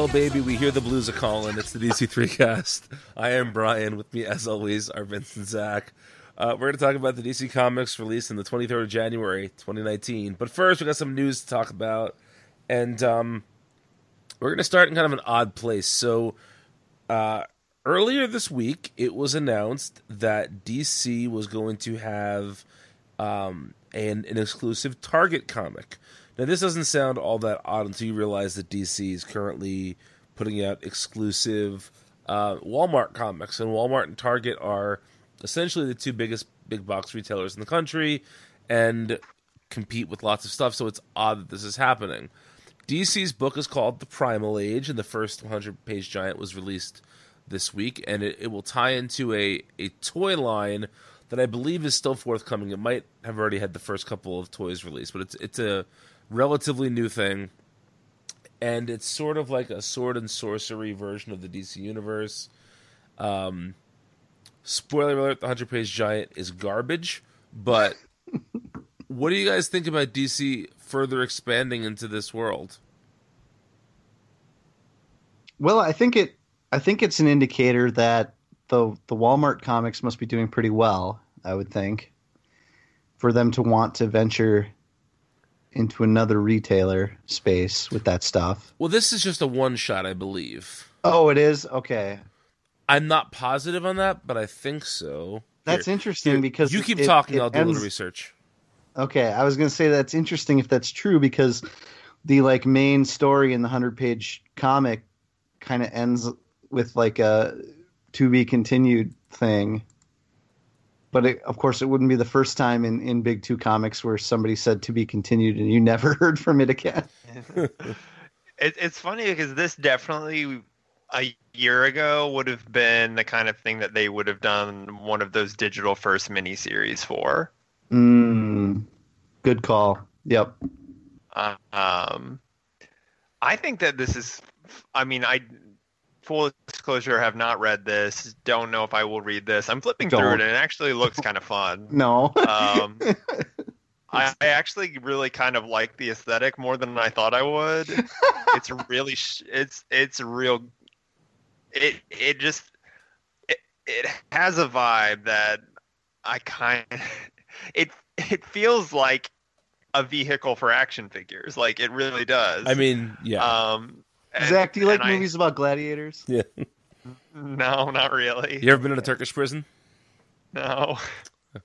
Well, baby, we hear the blues are calling. It's the DC3cast. I am Brian. With me, as always, are Vince and Zach. Uh, we're going to talk about the DC Comics release in the 23rd of January, 2019. But first, we got some news to talk about. And um, we're going to start in kind of an odd place. So, uh, earlier this week, it was announced that DC was going to have um, an, an exclusive Target comic. Now, this doesn't sound all that odd until you realize that DC is currently putting out exclusive uh, Walmart comics, and Walmart and Target are essentially the two biggest big box retailers in the country, and compete with lots of stuff. So it's odd that this is happening. DC's book is called The Primal Age, and the first 100 page giant was released this week, and it, it will tie into a, a toy line that I believe is still forthcoming. It might have already had the first couple of toys released, but it's it's a relatively new thing, and it's sort of like a sword and sorcery version of the DC universe. Um, spoiler alert: the hundred page giant is garbage. But what do you guys think about DC further expanding into this world? Well, I think it. I think it's an indicator that the the Walmart comics must be doing pretty well. I would think for them to want to venture into another retailer space with that stuff. Well, this is just a one shot, I believe. Oh, it is okay. I'm not positive on that, but I think so. That's Here, interesting here, because you keep it- talking. it I'll do a little research. Okay, I was going to say that's interesting if that's true because the like main story in the 100-page comic kind of ends with like a to be continued thing. But it, of course, it wouldn't be the first time in, in Big Two comics where somebody said to be continued and you never heard from it again. It, it's funny because this definitely a year ago would have been the kind of thing that they would have done one of those digital first miniseries for. Mm, good call. Yep. Uh, um, I think that this is. I mean, I full disclosure have not read this. Don't know if I will read this. I'm flipping through Don't. it, and it actually looks kind of fun. No. Um, I, I actually really kind of like the aesthetic more than I thought I would. it's really, sh- it's it's real. It it just it, it has a vibe that I kind. of, It it feels like a vehicle for action figures. Like it really does. I mean, yeah, um, and- Zach, do you like and I- movies about gladiators? yeah. no, not really. You ever been in a Turkish prison? No.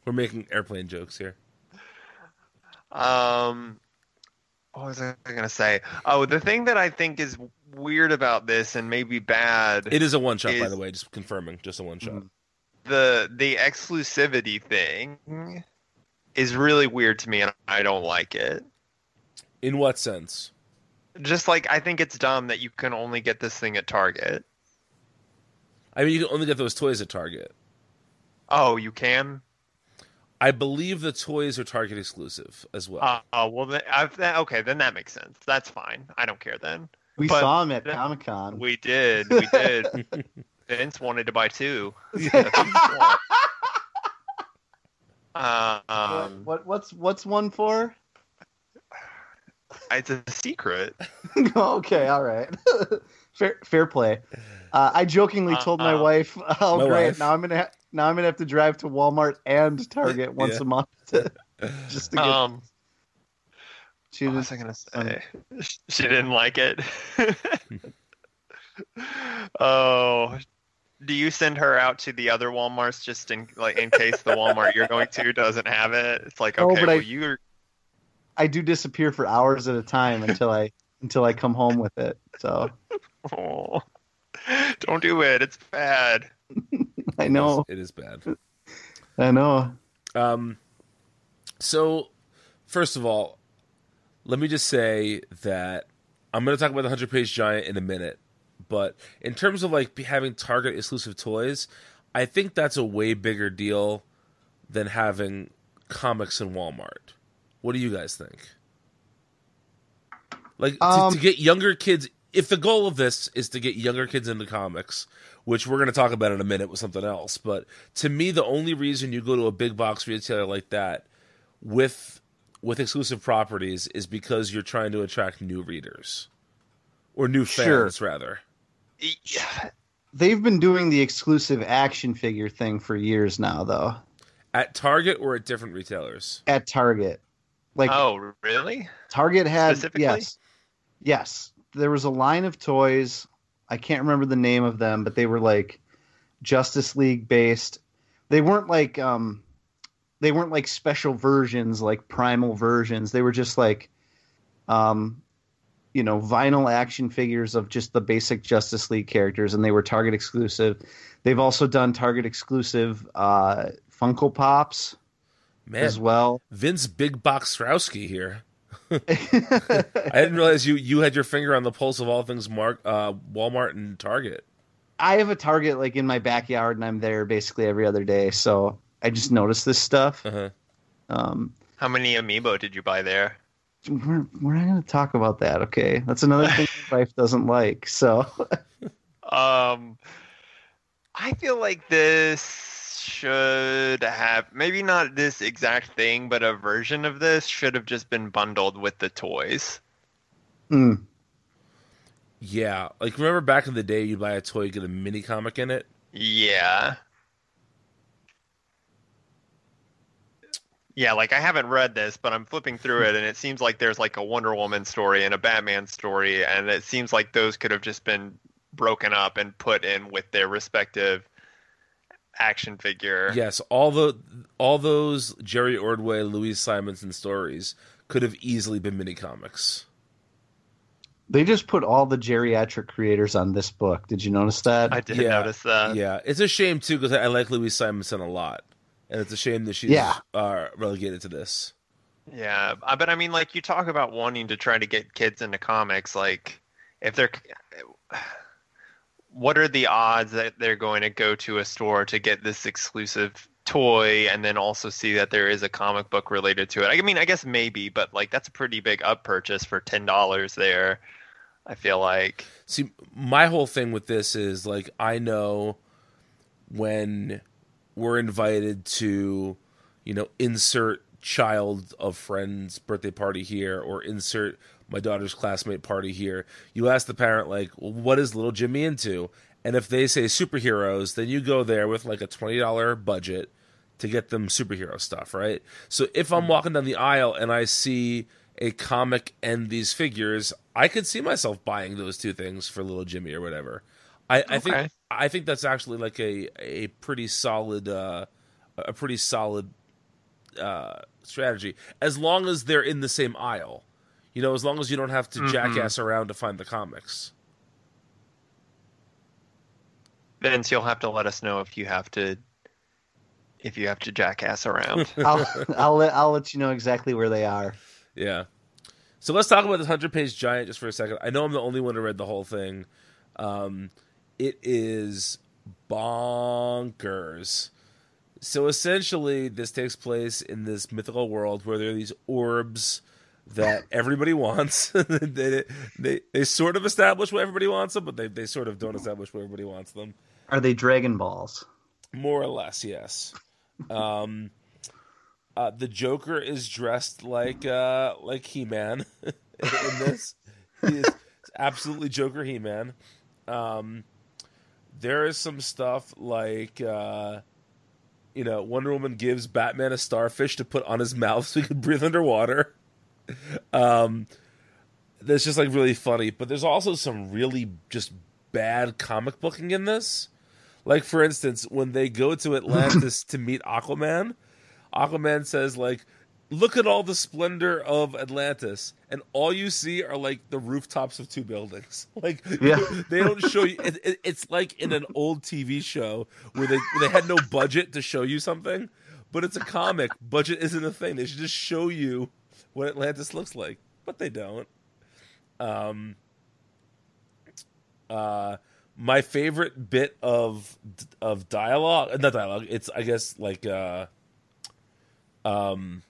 We're making airplane jokes here. Um, what was I gonna say? Oh, the thing that I think is weird about this and maybe bad It is a one shot, by the way. Just confirming, just a one shot. the the exclusivity thing is really weird to me, and I don't like it. In what sense? Just like I think it's dumb that you can only get this thing at Target. I mean, you can only get those toys at Target. Oh, you can. I believe the toys are Target exclusive as well. Uh, oh well, then, I've, that, okay, then that makes sense. That's fine. I don't care then. We But- saw him at Comic Con. We did. We did. Vince wanted to buy two. Uh, um, what what's what's one for? It's a secret. okay, all right. fair fair play. Uh, I jokingly told my Uh-uh. wife, "Oh, My great! wife. Now I'm gonna ha- now I'm gonna have to drive to Walmart and Target once Yeah. a month to, just to get." Um, she what was I gonna say? She didn't like it. oh, do you send her out to the other WalMarts just in like in case the Walmart you're going to doesn't have it? It's like No, okay, but I- you're I do disappear for hours at a time until I until I come home with it. So oh, don't do it. It's bad. I know, It is bad. I know. Um, so, first of all, let me just say that I'm going to talk about the 100 page giant in a minute. But in terms of like having Target exclusive toys, I think that's a way bigger deal than having comics in Walmart. What do you guys think? Like to, Um, to get younger kids if the goal of this is to get younger kids into comics, which we're going to talk about in a minute with something else, but to me, the only reason you go to a big box retailer like that with with exclusive properties is because you're trying to attract new readers or new Sure. fans, rather. Yeah. They've been doing the exclusive action figure thing for years now, though. At Target or at different retailers. At Target, like oh, really? Target had yes, yes. There was a line of toys. I can't remember the name of them, but they were like Justice League based. They weren't like um, they weren't like special versions, like primal versions. They were just like, um, you know, vinyl action figures of just the basic Justice League characters, and they were Target exclusive. They've also done Target exclusive uh, Funko Pops Man, as well. Vince Big Box Strowski here. I didn't realize you you had your finger on the pulse of all things Mark uh, Walmart and Target. I have a Target like in my backyard, and I'm there basically every other day. So I just noticed this stuff. Uh-huh. Um, How many amiibo did you buy there? we're we're not going to talk about that, okay? That's another thing my wife doesn't like. So Um, I feel like this should have maybe not this exact thing, but a version of this should have just been bundled with the toys. mm, Yeah, like remember back in the day, you'd buy a toy, get a mini comic in it. Yeah. Yeah, like I haven't read this, but I'm flipping through it, and it seems like there's like a Wonder Woman story and a Batman story, and it seems like those could have just been broken up and put in with their respective action figure. Yes, all the all those Jerry Ordway, Louise Simonson stories could have easily been mini comics. they just put all the geriatric creators on this book. Did you notice that? I did Yeah, notice that. yeah, it's a shame too because I, I like Louise Simonson a lot, and it's a shame that she's Yeah. uh, relegated to this. Yeah, but I mean, like you talk about wanting to try to get kids into comics. Like, if they're, what are the odds that they're going to go to a store to get this exclusive toy and then also see that there is a comic book related to it? I mean, I guess maybe, but like that's a pretty big up purchase for ten dollars there. I feel like. See, my whole thing with this is like I know when we're invited to, you know, insert child of friends birthday party here or insert my daughter's classmate party here. You ask the parent like, well, "What is little Jimmy into?" And if they say superheroes, then you go there with like a twenty dollar budget to get them superhero stuff, right? So if I'm walking down the aisle and I see a comic and these figures, I could see myself buying those two things for little Jimmy or whatever. I, I think I think that's actually like a a pretty solid uh, a pretty solid uh, strategy as long as they're in the same aisle. You know, as long as you don't have to Mhm. jackass around to find the comics. Vince, you'll have to let us know if you have to, if you have to jackass around. I'll I'll let I'll let you know exactly where they are. Yeah. So let's talk about this hundred page giant just for a second. I know I'm the only one who read the whole thing. Um, it is bonkers. So essentially, this takes place in this mythical world where there are these orbs that everybody wants. they, they they sort of establish what everybody wants them, but they, they sort of don't establish what everybody wants them. Are they Dragon Balls? More or less, yes. Um, uh, the Joker is dressed like uh, like He Man in this. He is absolutely Joker He Man. Um, there is some stuff like uh, you know Wonder Woman gives Batman a starfish to put on his mouth so he can breathe underwater. Um, that's just like really funny, but there's also some really just bad comic booking in this. Like for instance, when they go to Atlantis to meet Aquaman, Aquaman says like, "Look at all the splendor of Atlantis," and all you see are like the rooftops of two buildings. Like Yeah. they don't show you. It, it, it's like in an old TV show where they where they had no budget to show you something, but it's a comic. Budget isn't a thing. They should just show you what Atlantis looks like, but they don't. Um. Uh, my favorite bit of of dialogue, not dialogue. It's I guess like uh, um,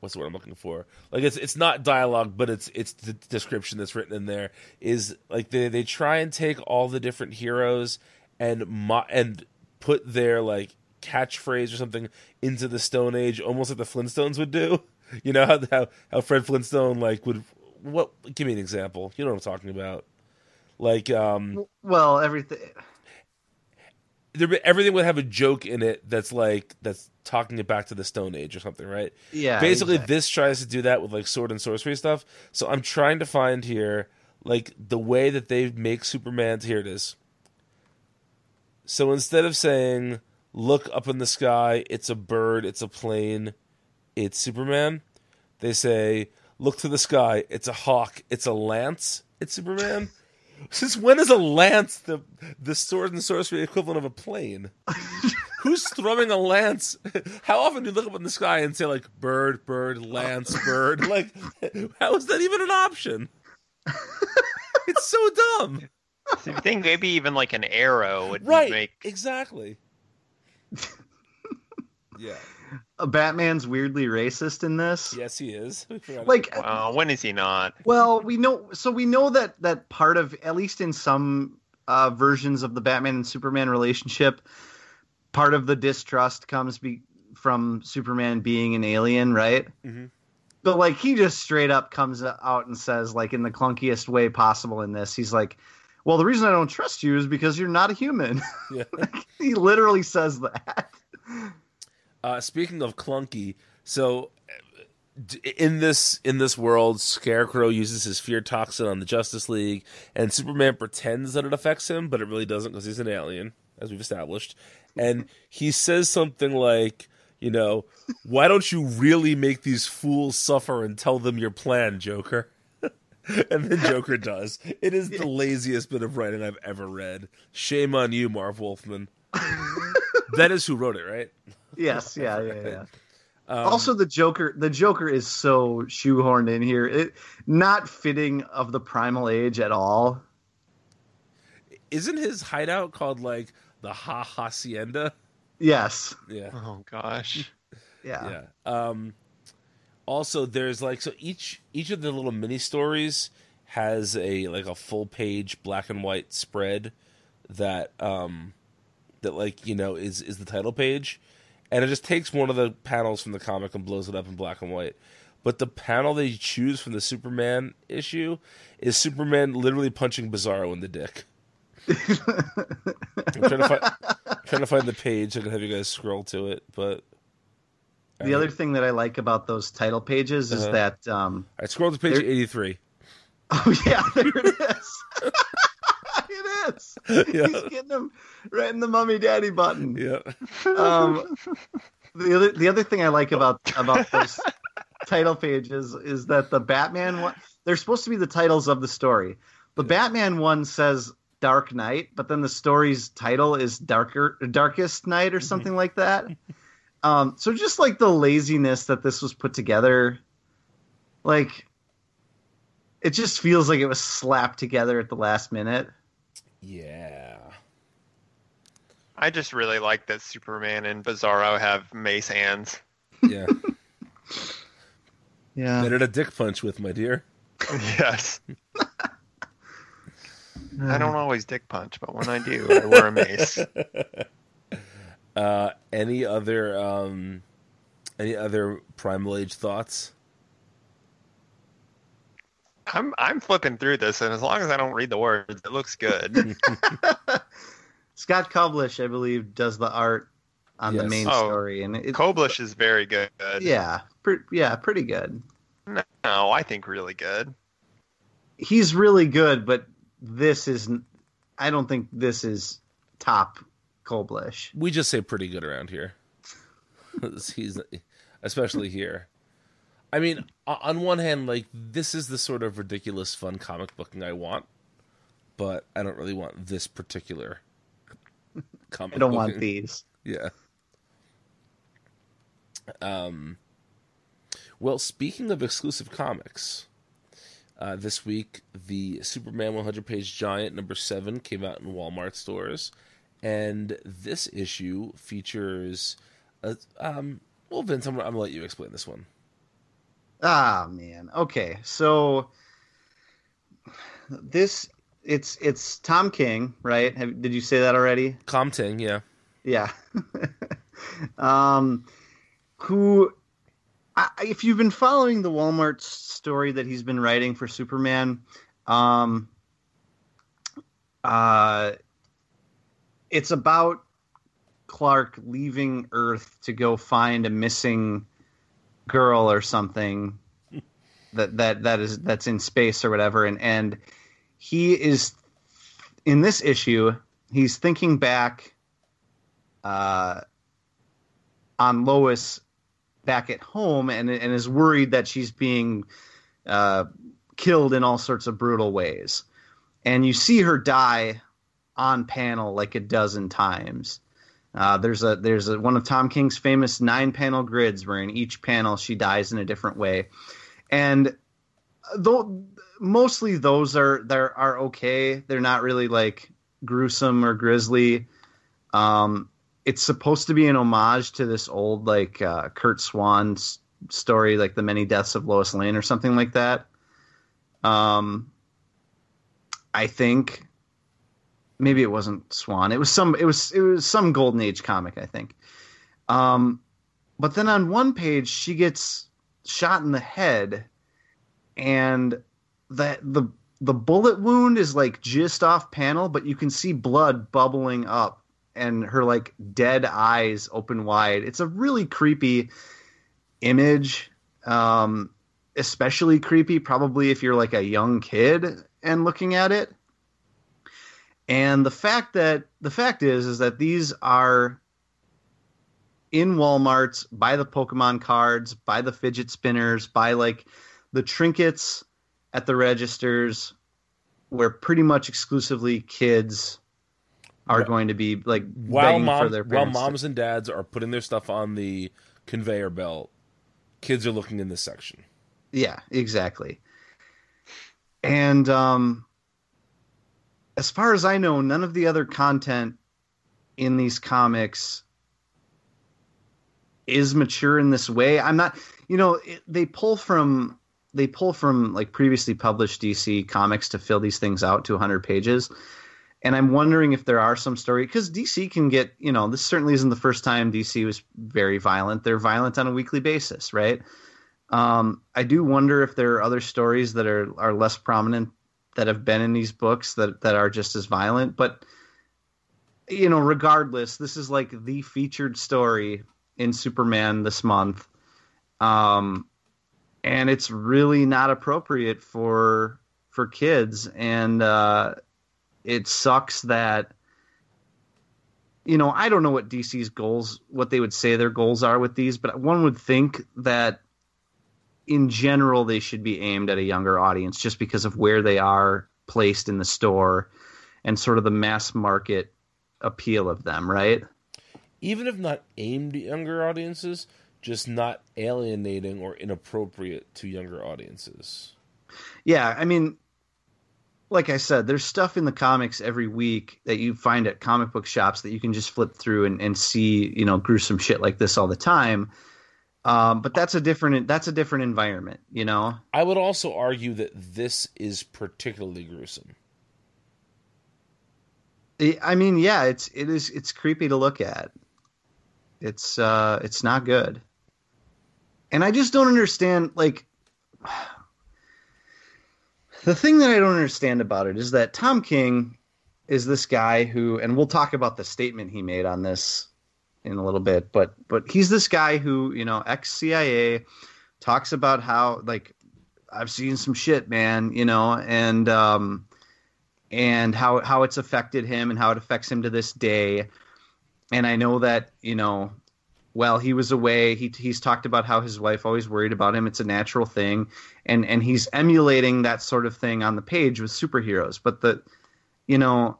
what's the word I'm looking for? Like it's it's not dialogue, but it's it's the description that's written in there is like they they try and take all the different heroes and mo- and put their like catchphrase or something into the Stone Age, almost like the Flintstones would do. You know how how, how Fred Flintstone like would what? Give me an example. You know what I'm talking about. Like um, Well, everything. there, everything would have a joke in it that's like that's talking it back to the Stone Age or something, right? Yeah. basically exactly. this tries to do that with like sword and sorcery stuff so i'm trying to find here like the way that they make superman here it is so instead of saying look up in the sky it's a bird it's a plane it's superman they say look to the sky it's a hawk it's a lance it's superman since when is a lance the the sword and sorcery equivalent of a plane Who's throwing a lance? How often do you look up in the sky and say like bird, bird, lance, bird? Like, how is that even an option? It's so dumb. So you think maybe even like an arrow would Right. make Exactly. yeah. Batman's weirdly racist in this. Yes, he is. Like, Well, when is he not? well, we know. So we know that that part of, at least in some uh, versions of the Batman and Superman relationship, part of the distrust comes be, from Superman being an alien, right? Mhm. But like, he just straight up comes out and says, like, in the clunkiest way possible in this, he's like. Well, the reason I don't trust you is because you're not a human. yeah. he literally says that. Uh, speaking of clunky, so in this in this world, Scarecrow uses his fear toxin on the Justice League, and Superman pretends that it affects him, but it really doesn't because he's an alien, as we've established. And he says something like, "You know, why don't you really make these fools suffer and tell them your plan, Joker?" and then Joker does. It is the laziest bit of writing I've ever read. Shame on you, Marv Wolfman. that is who wrote it, right? Yes, yeah, yeah, yeah. Um, also, the Joker, the Joker is so shoehorned in here, it not fitting of the primal age at all. isn't his hideout called like the Ha Hacienda? Yes, Yeah, Oh gosh. yeah, yeah. Um, also, there's like so each each of the little mini stories has a like a full page black and white spread that um that like you know is is the title page, and it just takes one of the panels from the comic and blows it up in black and white. But the panel they choose from the Superman issue is Superman literally punching Bizarro in the dick. I'm trying to find trying to find the page. I can have you guys scroll to it, but The other thing that I like about those title pages is Uh-huh. that, um, I scrolled to page eighty three. oh yeah, there it is. is. Yeah. He's getting him right in the mummy daddy button. Yeah, um, the other the other thing I like about about those title pages is that the Batman one they're supposed to be the titles of the story. The Batman one says Dark Knight, but then the story's title is Darker Darkest Night or something like that. Um, so just like the laziness that this was put together, like it just feels like it was slapped together at the last minute. Yeah. I just really like that Superman and Bizarro have mace hands. Yeah, Yeah. better to dick punch with, my dear. yes. I don't always dick punch, but when I do, I wear a mace. Uh, any other um, any other primal age thoughts? I'm I'm flipping through this, and as long as I don't read the words, it looks good. Scott Koblish, I believe, does the art on the main Oh, story, and it, Koblish is very good. yeah, pre- yeah, pretty good. No, I think really good. He's really good, but this is. I don't think this is top Koblish. We just say pretty good around here. He's especially here. I mean, on one hand, like this is the sort of ridiculous, fun comic booking I want, but I don't really want this particular comic. I don't want these. Yeah. Um. Well, speaking of exclusive comics, uh, this week the Superman 100 page giant number seven came out in Walmart stores, and this issue features. A, um. Well, Vince, I'm, I'm gonna let you explain this one. Ah man. Okay. So this it's it's Tom King, right? Have, did you say that already? Tom King, yeah. Yeah. um, who, I, if you've been following the Walmart story that he's been writing for Superman, um, uh, it's about Clark leaving Earth to go find a missing girl or something that that that is that's in space or whatever, and and he is in this issue. He's thinking back uh, on Lois back at home and, and is worried that she's being uh, killed in all sorts of brutal ways. And you see her die on panel like a dozen times. Uh, there's a there's a, one of Tom King's famous nine panel grids where in each panel she dies in a different way, and though mostly those are they're are okay. They're not really like gruesome or grisly. Um, it's supposed to be an homage to this old like uh, Curt Swan story, like the many deaths of Lois Lane or something like that. Um, I think maybe it wasn't Swan. It was some. It was it was some Golden Age comic, I think. Um, but then on one page she gets shot in the head, and that the the bullet wound is like just off panel, but you can see blood bubbling up and her like dead eyes open wide. It's a really creepy image. Um, especially creepy probably if you're like a young kid and looking at it. And the fact that the fact is is that these are in Walmart's buy the Pokemon cards, buy the fidget spinners, buy like the trinkets at the registers where pretty much exclusively kids are going to be like While begging mom, for their while parents. to- moms and dads are putting their stuff on the conveyor belt, kids are looking in this section. Yeah, exactly. And um, as far as I know, none of the other content in these comics is mature in this way. I'm not, you know, it, they pull from they pull from like previously published DC comics to fill these things out to 100 pages. And I'm wondering if there are some story because DC can get, you know, this certainly isn't the first time DC was very violent. They're violent on a weekly basis, right? Um, I do wonder if there are other stories that are are less prominent that have been in these books that that are just as violent. But you know, regardless, this is like the featured story in Superman this month, um, and it's really not appropriate for for kids. And uh, it sucks that you know I don't know what DC's goals, what they would say their goals are with these, but one would think that in general they should be aimed at a younger audience just because of where they are placed in the store and sort of the mass market appeal of them, right? Even if not aimed at younger audiences, just not alienating or inappropriate to younger audiences. Yeah, I mean like I said, there's stuff in the comics every week that you find at comic book shops that you can just flip through and, and see, you know, gruesome shit like this all the time. Um, but that's a different that's a different environment, you know. I would also argue that this is particularly gruesome. I- I mean, yeah, it's it is it's creepy to look at. It's uh it's not good. And I just don't understand like the thing that I don't understand about it is that Tom King is this guy who and we'll talk about the statement he made on this in a little bit, but but he's this guy who, you know, ex CIA talks about how like I've seen some shit, man, you know, and um and how how it's affected him and how it affects him to this day. And I know that you know, while he was away, he he's talked about how his wife always worried about him. It's a natural thing, and and he's emulating that sort of thing on the page with superheroes. But the, you know,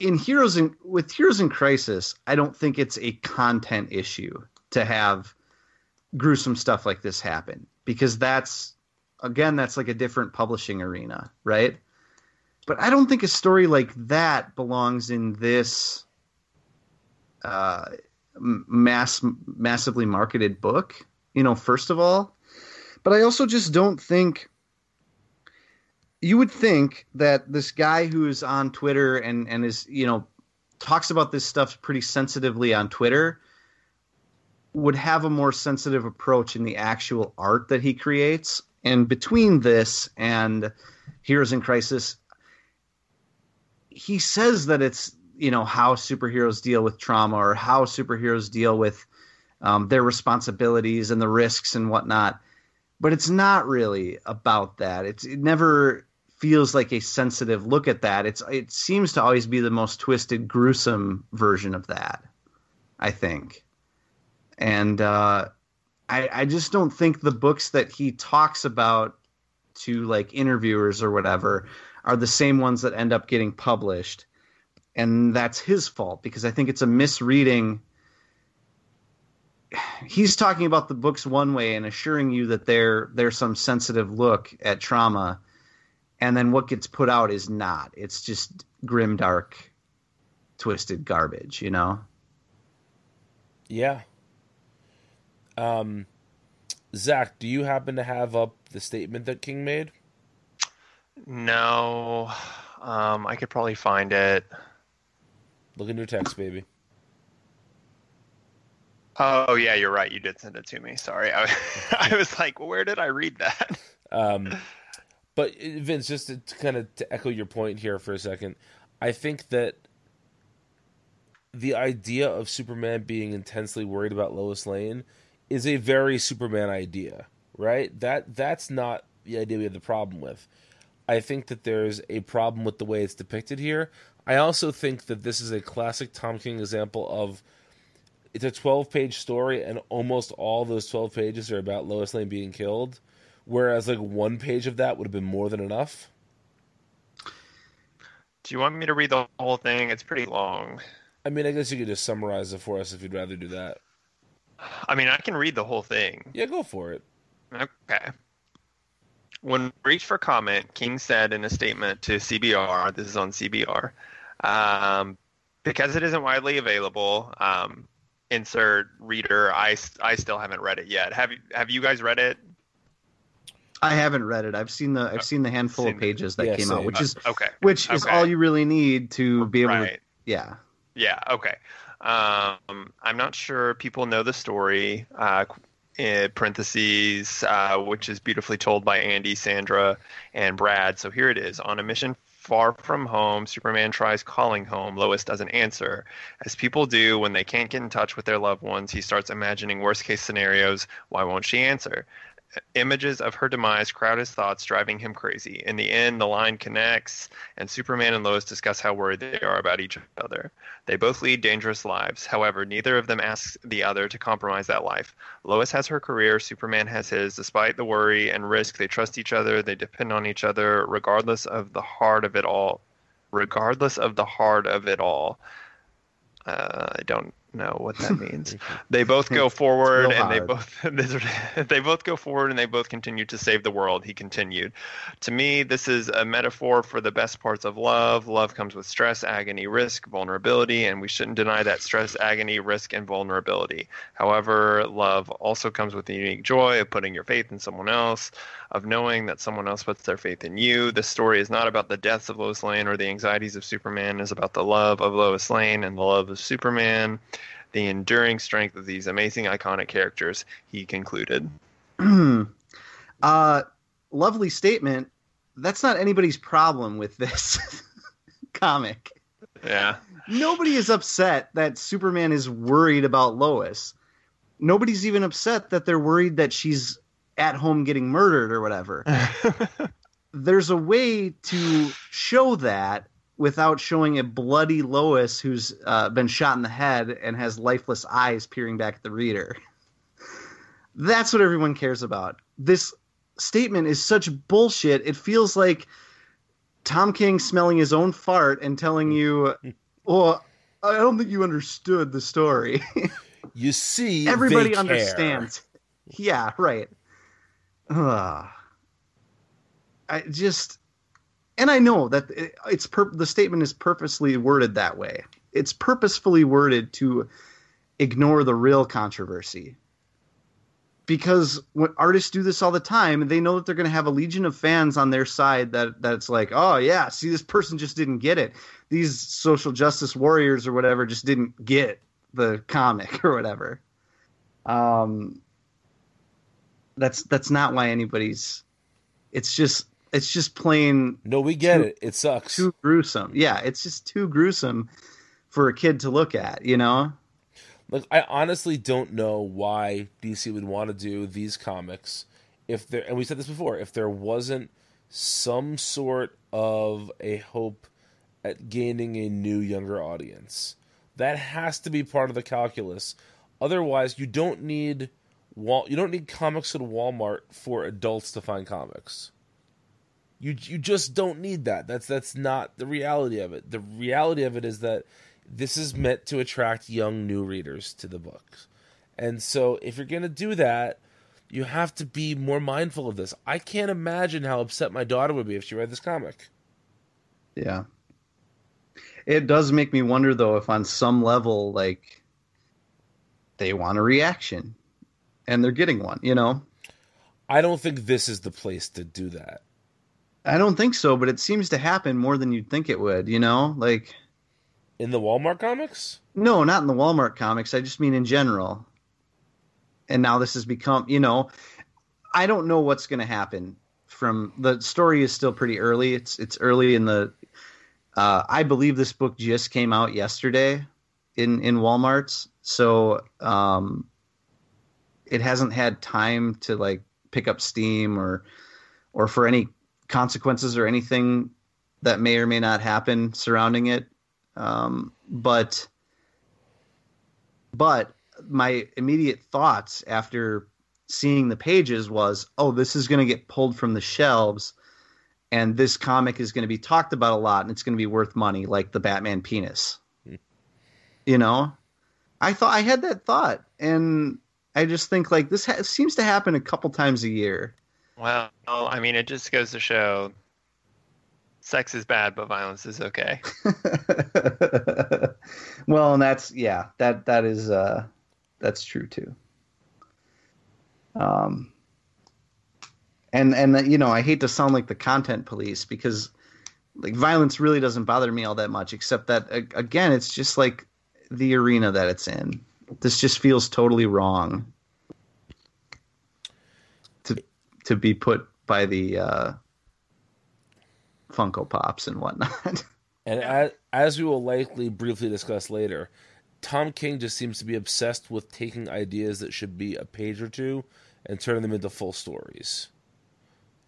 in heroes in with heroes in crisis, I don't think it's a content issue to have gruesome stuff like this happen because that's again that's like a different publishing arena, right? but I don't think a story like that belongs in this uh, mass massively marketed book. You know, first of all, But I also just don't think you would think that this guy who is on Twitter and and is you know talks about this stuff pretty sensitively on Twitter would have a more sensitive approach in the actual art that he creates. And between this and Heroes in Crisis, he says that it's you know how superheroes deal with trauma or how superheroes deal with um, their responsibilities and the risks and whatnot. But it's not really about that. It's it never feels like a sensitive look at that. It's it seems to always be the most twisted, gruesome version of that. I think, and uh, I I just don't think the books that he talks about to like interviewers or whatever are the same ones that end up getting published, and that's his fault because I think it's a misreading. He's talking about the books one way and assuring you that they're there's some sensitive look at trauma and then what gets put out is not. It's just grim, dark, twisted garbage. You know. Yeah. Um, Zach, do you happen to have up the statement that King made? No, um, I could probably find it. Look in your text, baby. Oh yeah, you're right. You did send it to me. Sorry, I, I was like, where did I read that? Um, but uh, Vince, just to, to kind of to echo your point here for a second, I think that the idea of Superman being intensely worried about Lois Lane is a very Superman idea, right? That that's not the idea we have the problem with. I think that there's a problem with the way it's depicted here. I also think that this is a classic Tom King example of it's a 12 page story and almost all those 12 pages are about Lois Lane being killed whereas like one page of that would have been more than enough. Do you want me to read the whole thing? It's pretty long. I mean, I guess you could just summarize it for us if you'd rather do that. I mean, I can read the whole thing. Yeah, go for it. Okay. When reached for comment, King said in a statement to CBR, this is on CBR, um, because it isn't widely available, um, insert reader, I, I still haven't read it yet. Have you, have you guys read it? I haven't read it. I've seen the I've seen the handful Seen of pages that Yeah, came same. out, which is Uh, okay. which is all you really need to be able to. Yeah. Yeah. Okay. Um, I'm not sure people know the story. Uh, in parentheses, uh, which is beautifully told by Andy, Sandra, and Brad. So here it is. On a mission far from home, Superman tries calling home. Lois doesn't answer. As people do when they can't get in touch with their loved ones, he starts imagining worst case scenarios. Why won't she answer? Images of her demise crowd his thoughts, driving him crazy. In the end, the line connects, and Superman and Lois discuss how worried they are about each other. They both lead dangerous lives. However, neither of them asks the other to compromise that life. Lois has her career, Superman has his. Despite the worry and risk, they trust each other, they depend on each other, regardless of the heart of it all. Regardless of the heart of it all. Uh, I don't know what that means. they both go forward, and they both they both go forward, and they both continue to save the world. He continued. To me, this is a metaphor for the best parts of love. Love comes with stress, agony, risk, vulnerability, and we shouldn't deny that stress, agony, risk, and vulnerability. However, love also comes with the unique joy of putting your faith in someone else, of knowing that someone else puts their faith in you. This story is not about the deaths of Lois Lane or the anxieties of Superman. It's about the love of Lois Lane and the love of Superman, the enduring strength of these amazing, iconic characters. He concluded. uh, lovely statement. That's not anybody's problem with this comic. Yeah. Nobody is upset that Superman is worried about Lois. Nobody's even upset that they're worried that she's at home getting murdered or whatever. There's a way to show that without showing a bloody Lois who's uh, been shot in the head and has lifeless eyes peering back at the reader. That's what everyone cares about. This statement is such bullshit. It feels like Tom King smelling his own fart and telling you, "Well, I don't think you understood the story." You see, Everybody understands. Yeah, right. Ugh. I just, and I know that it- it's pur- the statement is purposely worded that way. It's purposefully worded to ignore the real controversy. because when artists do this all the time, they know that they're going to have a legion of fans on their side that that's like, oh yeah, see this person just didn't get it. These social justice warriors or whatever just didn't get the comic or whatever. Um, that's that's not why anybody's. It's just it's just plain No, we get Too- it. It sucks. too gruesome. Yeah, it's just too gruesome for a kid to look at. You know. Like I honestly don't know why DC would want to do these comics if there and we said this before, if there wasn't some sort of a hope at gaining a new younger audience. That has to be part of the calculus. Otherwise, you don't need Wal- you don't need comics at Walmart for adults to find comics. You you just don't need that. That's that's not the reality of it. The reality of it is that this is meant to attract young new readers to the books. And so if you're going to do that, you have to be more mindful of this. I can't imagine how upset my daughter would be if she read this comic. Yeah. It does make me wonder though if on some level like they want a reaction and they're getting one, you know? I don't think this is the place to do that. I don't think so, but it seems to happen more than you'd think it would, you know? Like In the Walmart comics? no, not in the Walmart comics, I just mean in general. And now this has become, you know, I don't know what's going to happen from the story is still pretty early. It's it's early in the uh, I believe this book just came out yesterday in in Walmart's, so um, it hasn't had time to like pick up steam or or for any consequences or anything that may or may not happen surrounding it. Um, but but my immediate thoughts after seeing the pages was, oh, this is going to get pulled from the shelves and this comic is going to be talked about a lot and it's going to be worth money like the batman penis. You know? I thought i had that thought and i just think like this ha- seems to happen a couple times a year Well, I mean, it just goes to show sex is bad, but violence is okay. well and that's yeah that that is uh that's true too. Um and and you know i hate to sound like the content police because like violence really doesn't bother me all that much except that again it's just like the arena that it's in. This just feels totally wrong to be put by the uh funko pops and whatnot And as, as we will likely briefly discuss later, Tom King just seems to be obsessed with taking ideas that should be a page or two and turning them into full stories.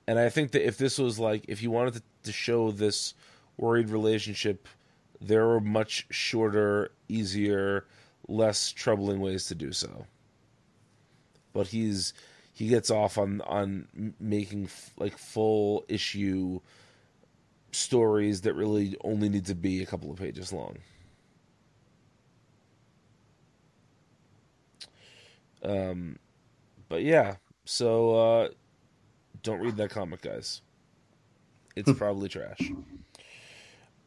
And I think that if this was like, if you wanted to, to show this worried relationship, there were much shorter, easier, less troubling ways to do so. But he's he gets off on on making f- like full issue stories that really only need to be a couple of pages long. Um, but yeah, so uh, don't read that comic, guys. It's probably trash.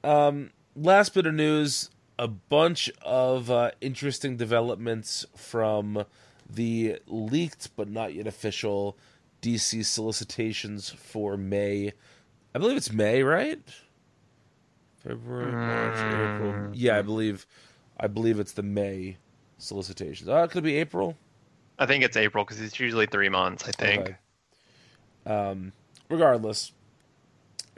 Um, last bit of news: a bunch of uh, interesting developments from the leaked but not yet official DC solicitations for May. I believe it's May, right? February, March, April. Yeah, I believe, I believe it's the May solicitations. Oh, it could be April. I think it's April because it's usually three months. I think. Okay. Um, regardless,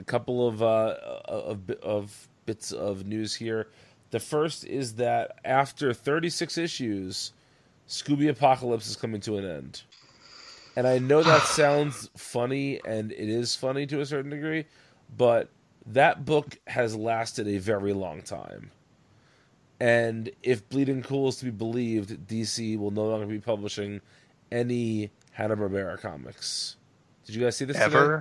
a couple of uh, of of bits of news here. The first is that after 36 issues, Scooby Apocalypse is coming to an end. And I know that sounds funny, and it is funny to a certain degree, but that book has lasted a very long time. And if Bleeding Cool is to be believed, DC will no longer be publishing any Hanna Barbera comics. Did you guys see this today?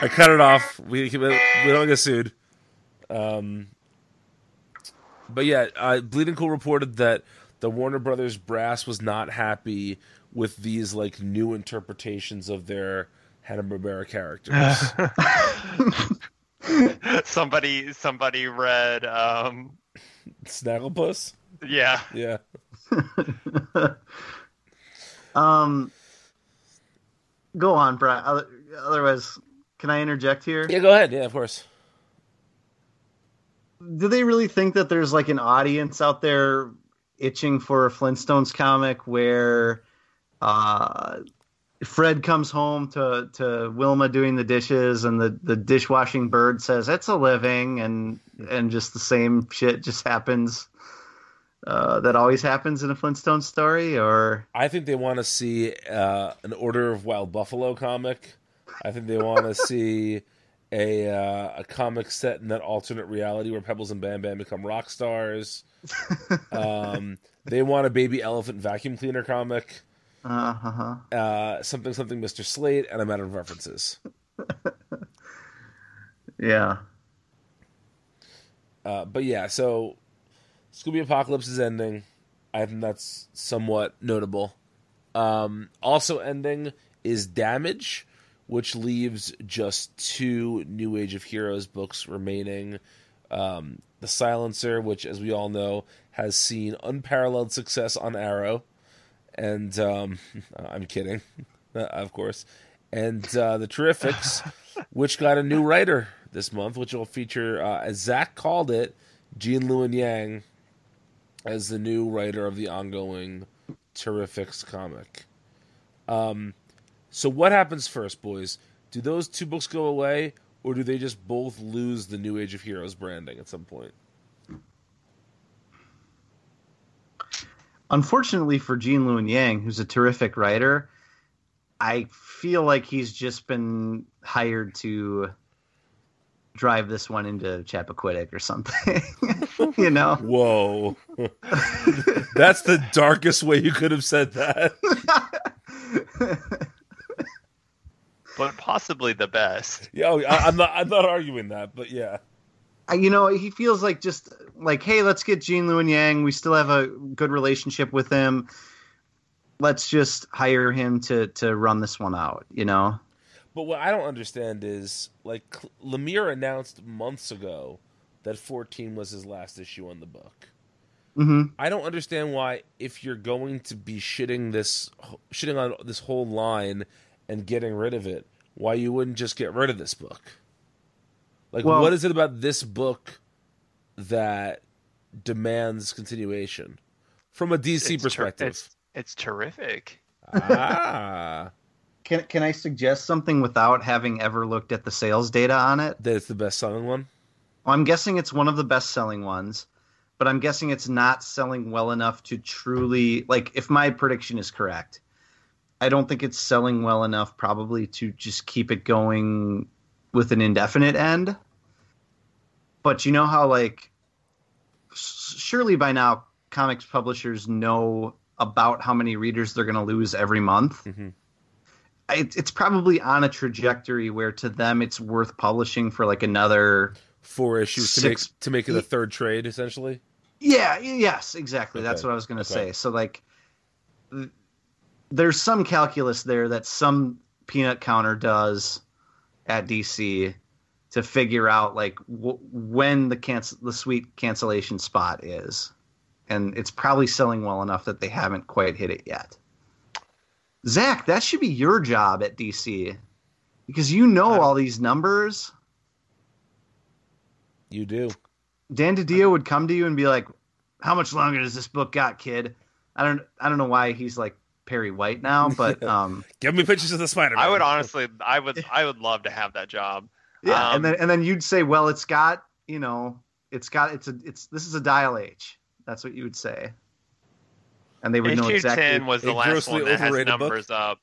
I cut it off. We we don't get sued. Um, but yeah, uh, Bleeding Cool reported that the Warner Brothers brass was not happy with these like new interpretations of their Hanna Barbera characters. somebody somebody read um Snagglepuss. yeah Yeah. um, go on, Brad. Otherwise, can I interject here? Yeah. Go ahead. Yeah. Of course. Do they really think that there's like an audience out there itching for a Flintstones comic where uh, Fred comes home to, to Wilma doing the dishes and the, the dishwashing bird says it's a living and and just the same shit just happens uh, that always happens in a Flintstone story or I think they want to see uh, an Order of Wild Buffalo comic. I think they want to see a uh, a comic set in that alternate reality where Pebbles and Bam Bam become rock stars. um, they want a baby elephant vacuum cleaner comic. uh, uh-huh. Uh, something something Mr. Slate, and I'm out of references. yeah Uh, but yeah, so Scooby Apocalypse is ending. I think that's somewhat notable. Um, also ending is Damage, which leaves just two New Age of Heroes books remaining. Um, the Silencer, which, as we all know, has seen unparalleled success on Arrow, and um, I'm kidding, of course, and uh, the Terrifics, which got a new writer this month, which will feature, uh, as Zach called it, Gene Luen Yang as the new writer of the ongoing Terrifics comic. Um, so what happens first, boys? Do those two books go away, or do they just both lose the New Age of Heroes branding at some point? unfortunately for Gene Luen Yang, who's a terrific writer, I feel like he's just been hired to drive this one into Chappaquiddick or something. you know? Whoa, that's the darkest way you could have said that. but possibly the best Yeah, oh, I, I'm not. I'm not arguing that, but yeah. You know, he feels like just like, hey, let's get Gene Luen Yang. We still have a good relationship with him. Let's just hire him to to run this one out. You know? But what I don't understand is like Lemire announced months ago that 14 was his last issue on the book. hmm I don't understand why if you're going to be shitting this shitting on this whole line and getting rid of it, why you wouldn't just get rid of this book? Like Well- what is it about this book that demands continuation from a DC It's ter- perspective? it's, it's terrific ah, Can can I suggest something without having ever looked at the sales data on it? That it's the best selling one. Well, I'm guessing it's one of the best selling ones, but I'm guessing it's not selling well enough to truly like if my prediction is correct. I don't think it's selling well enough probably to just keep it going with an indefinite end. But you know how like surely by now comics publishers know about how many readers they're going to lose every month. Mhm. It, it's probably on a trajectory where to them it's worth publishing for like another Four issues to Six- make to make it a third trade essentially. Yeah, yes, exactly. That's what I was going to okay. say. So like there's some calculus there that some peanut counter does at DC to figure out like w- when the cancel the sweet cancellation spot is. And it's probably selling well enough that they haven't quite hit it yet. Zach, that should be your job at DC because you know all these numbers. You do. Dan DiDio would come to you and be like, "How much longer does this book got, kid?" I don't, I don't know why he's like Perry White now, but um, Give me pictures of the Spider-Man. i would honestly i would i would love to have that job yeah, Um, and then and then you'd say, "Well, it's got, you know, it's got, it's a, it's this is a dial H." That's what you would say, and they would know exactly. 10 was the A last grossly one that has overrated book? up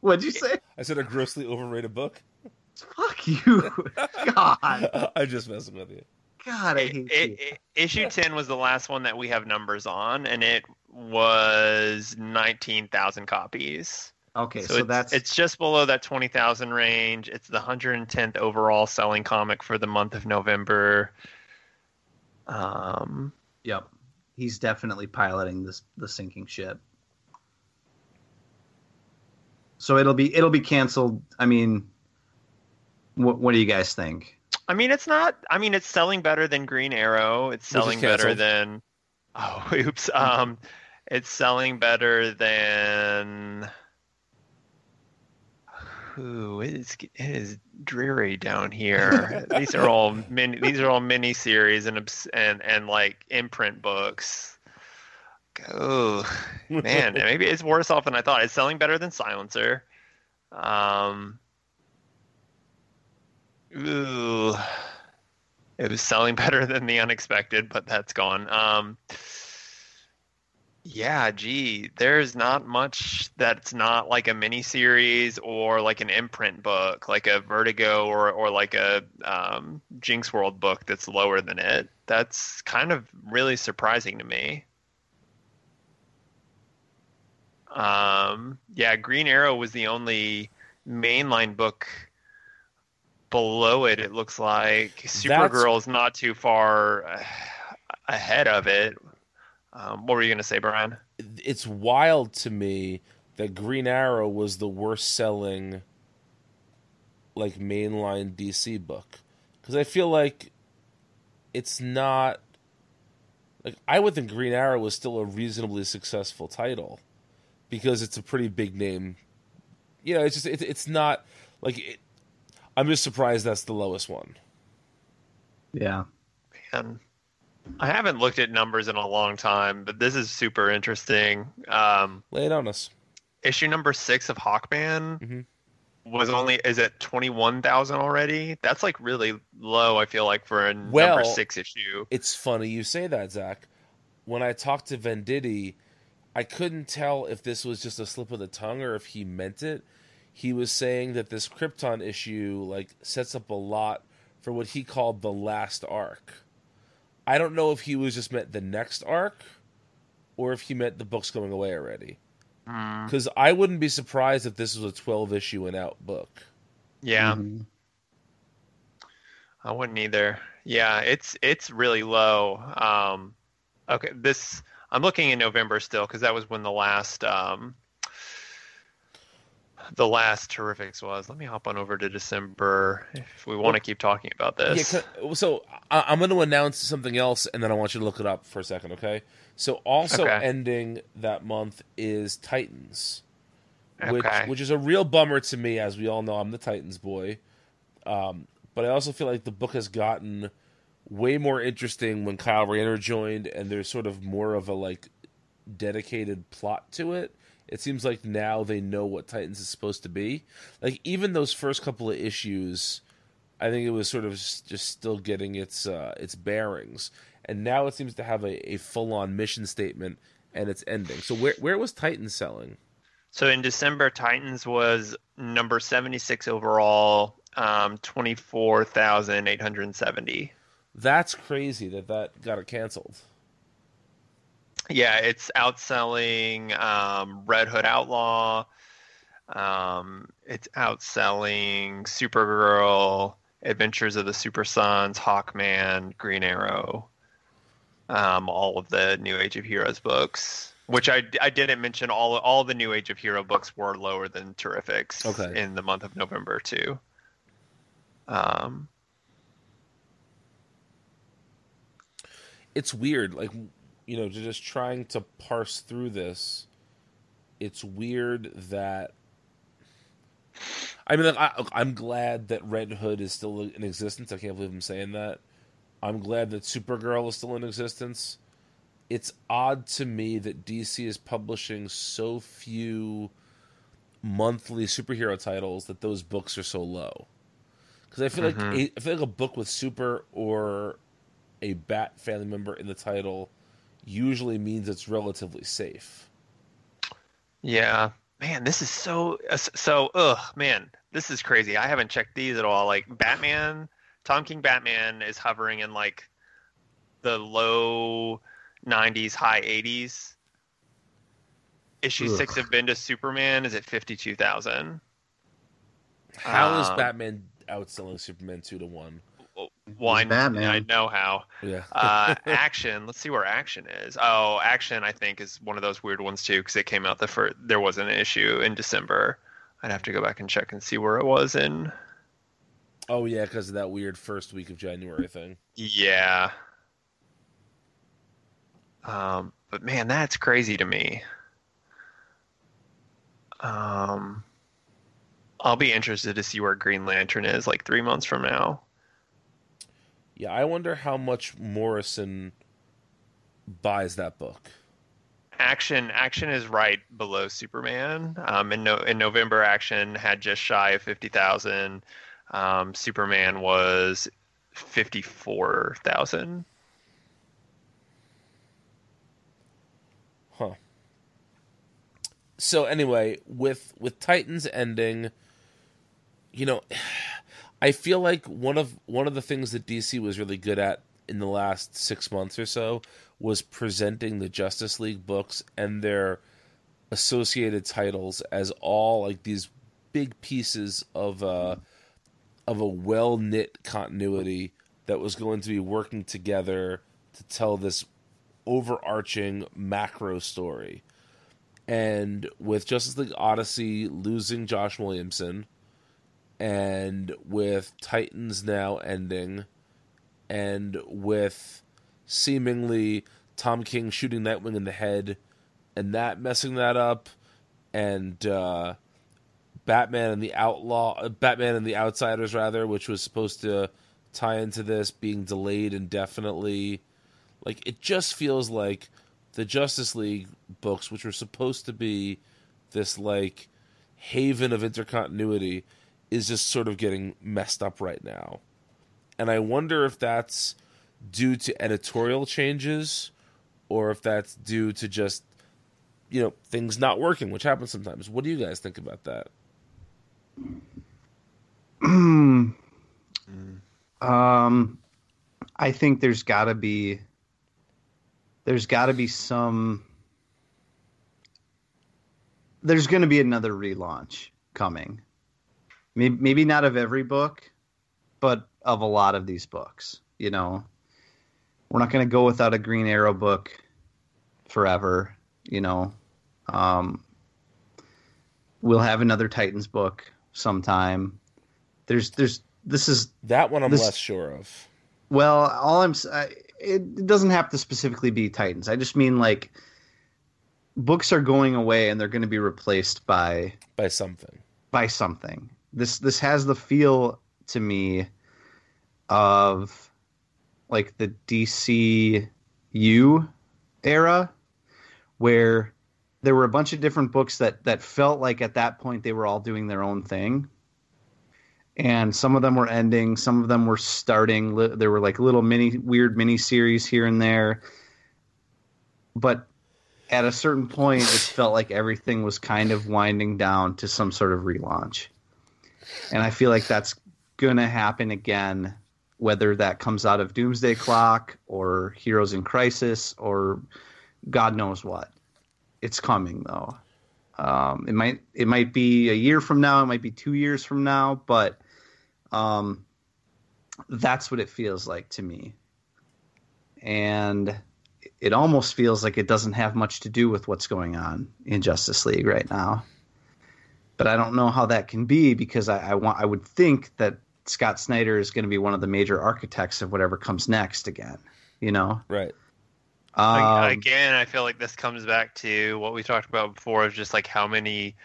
What'd you say? I said a grossly overrated book. Fuck you, God, I'm just messing with you. God, I hate it- you. it- issue 10 was the last one that we have numbers on and it was 19,000 copies Okay, so, so, it's, that's it's just below that 20,000 range it's the 110th overall selling comic for the month of november um Yep. He's definitely piloting this the sinking ship. So it'll be it'll be canceled. I mean What, what do you guys think? I mean, it's not. I mean, it's selling better than Green Arrow. It's selling better than. Oh, oops. Um, it's selling better than. Ooh, it is it is dreary down here. these are all mini. These are all mini series and and and like imprint books. Oh man, maybe it's worse off than I thought. It's selling better than Silencer. Um. Ooh. It was selling better than the unexpected, but that's gone. Um, yeah, gee, there's not much that's not like a mini series or like an imprint book, like a Vertigo or or like a um, Jinxworld book that's lower than it. That's kind of really surprising to me. Um, yeah, Green Arrow was the only mainline book below it. It looks like Supergirl's not too far uh, ahead of it. Um, what were you going to say, Brian? It's wild to me that Green Arrow was the worst selling like mainline DC book because I feel like it's not like I would think Green Arrow was still a reasonably successful title because it's a pretty big name. You know, it's just it, it's not like it, I'm just surprised that's the lowest one. Yeah. Man. I haven't looked at numbers in a long time, but this is super interesting. Um, Lay it on us. issue number six of Hawkman Mhm. was only is at twenty one thousand already. That's like really low. I feel like for a number six issue. It's funny you say that, Zach. When I talked to Venditti, I couldn't tell if this was just a slip of the tongue or if he meant it. He was saying that this Krypton issue like sets up a lot for what he called the last arc. I don't know if he was just meant the next arc or if he meant the book's going away already. Because I wouldn't be surprised if this was a 12 issue and out book. Yeah. Mhm. I wouldn't either. Yeah, it's it's really low. Um, okay, this I'm looking in November still because that was when the last um, the last Terrifics was. Let me hop on over to December if we want to keep talking about this. Yeah, so I, I'm going to announce something else, and then I want you to look it up for a second, okay? So also Okay. ending that month is Titans, which Okay. which is a real bummer to me, as we all know. I'm the Titans boy, um, but I also feel like the book has gotten way more interesting when Kyle Rayner joined, and there's sort of more of a like dedicated plot to it. It seems like now they know what Titans is supposed to be. Like even those first couple of issues, I think it was sort of just still getting its uh, its bearings, and now it seems to have a, a full on mission statement and it's ending. So where where was Titans selling? So in December, Titans was number 76 overall, um, 24,870. That's crazy that that got it canceled. Yeah, it's outselling um, Red Hood Outlaw. Um, it's outselling Supergirl, Adventures of the Super Sons, Hawkman, Green Arrow, um, all of the New Age of Heroes books. Which I, I didn't mention all all the New Age of Hero books were lower than Terrifics Okay. in the month of November too. Um, it's weird like you know just trying to parse through this it's weird that i mean like, I, i'm glad that red hood is still in existence. I can't believe i'm saying that. I'm glad that supergirl is still in existence. It's odd to me that dc is publishing so few monthly superhero titles that those books are so low. Because i feel like mm-hmm. a, i feel like a book with super or a bat family member in the title usually means it's relatively safe. Yeah, man, this is so uh, so. Ugh, man, this is crazy. I haven't checked these at all. Like Batman, Tom King Batman is hovering in like the low 90s, high 80s. Issue Ugh. six of Bendis Superman is at 52,000. How is Um, Batman outselling Superman two to one? Well, I, Batman. I know how. Yeah, Uh, action. Let's see where action is. Oh, action. I think is one of those weird ones too because it came out the first. There was an issue in December. I'd have to go back and check and see where it was in. Oh yeah, because of that weird first week of January thing. Yeah. Um, but man, that's crazy to me. Um, I'll be interested to see where Green Lantern is like three months from now. Yeah, I wonder how much Morrison buys that book. Action Action is right below Superman. Um, in no, in November, Action had just shy of fifty thousand. Um, Superman was fifty four thousand. Huh. So anyway, with with Titans ending, you know, I feel like one of one of the things that DC was really good at in the last 6 months or so was presenting the Justice League books and their associated titles as all like these big pieces of uh of a well-knit continuity that was going to be working together to tell this overarching macro story. And with Justice League Odyssey losing Josh Williamson, and with Titans now ending, and with seemingly Tom King shooting Nightwing in the head, and that messing that up, and uh, Batman and the Outlaw, Batman and the Outsiders, rather, which was supposed to tie into this, being delayed indefinitely. Like it just feels like the Justice League books, which were supposed to be this like haven of intercontinuity, is just sort of getting messed up right now. And I wonder if that's due to editorial changes or if that's due to just you know things not working, which happens sometimes. What do you guys think about that? Um, I think there's got to be there's got to be some there's going to be another relaunch coming. Maybe, maybe not of every book, but of a lot of these books. You know, we're not going to go without a Green Arrow book forever. You know, um, we'll have another Titans book sometime. There's, there's, this is That one I'm This- less sure of. well, all I'm I, it doesn't have to specifically be Titans. I just mean like books are going away and they're going to be replaced by By something. by something. This this has the feel to me of like the DCU era where there were a bunch of different books that that felt like at that point they were all doing their own thing. And some of them were ending, some of them were starting. There were like little mini weird mini series here and there. But at a certain point it felt like everything was kind of winding down to some sort of relaunch. And I feel like that's going to happen again whether that comes out of Doomsday Clock or Heroes in Crisis or God knows what. It's coming though. Um, it might it might be a year from now, it might be two years from now, but um, that's what it feels like to me. And it almost feels like it doesn't have much to do with what's going on in Justice League right now. But I don't know how that can be because I, I want I would think that Scott Snyder is going to be one of the major architects of whatever comes next again. You know, Right. um, Again, I feel like this comes back to what we talked about before of just like how many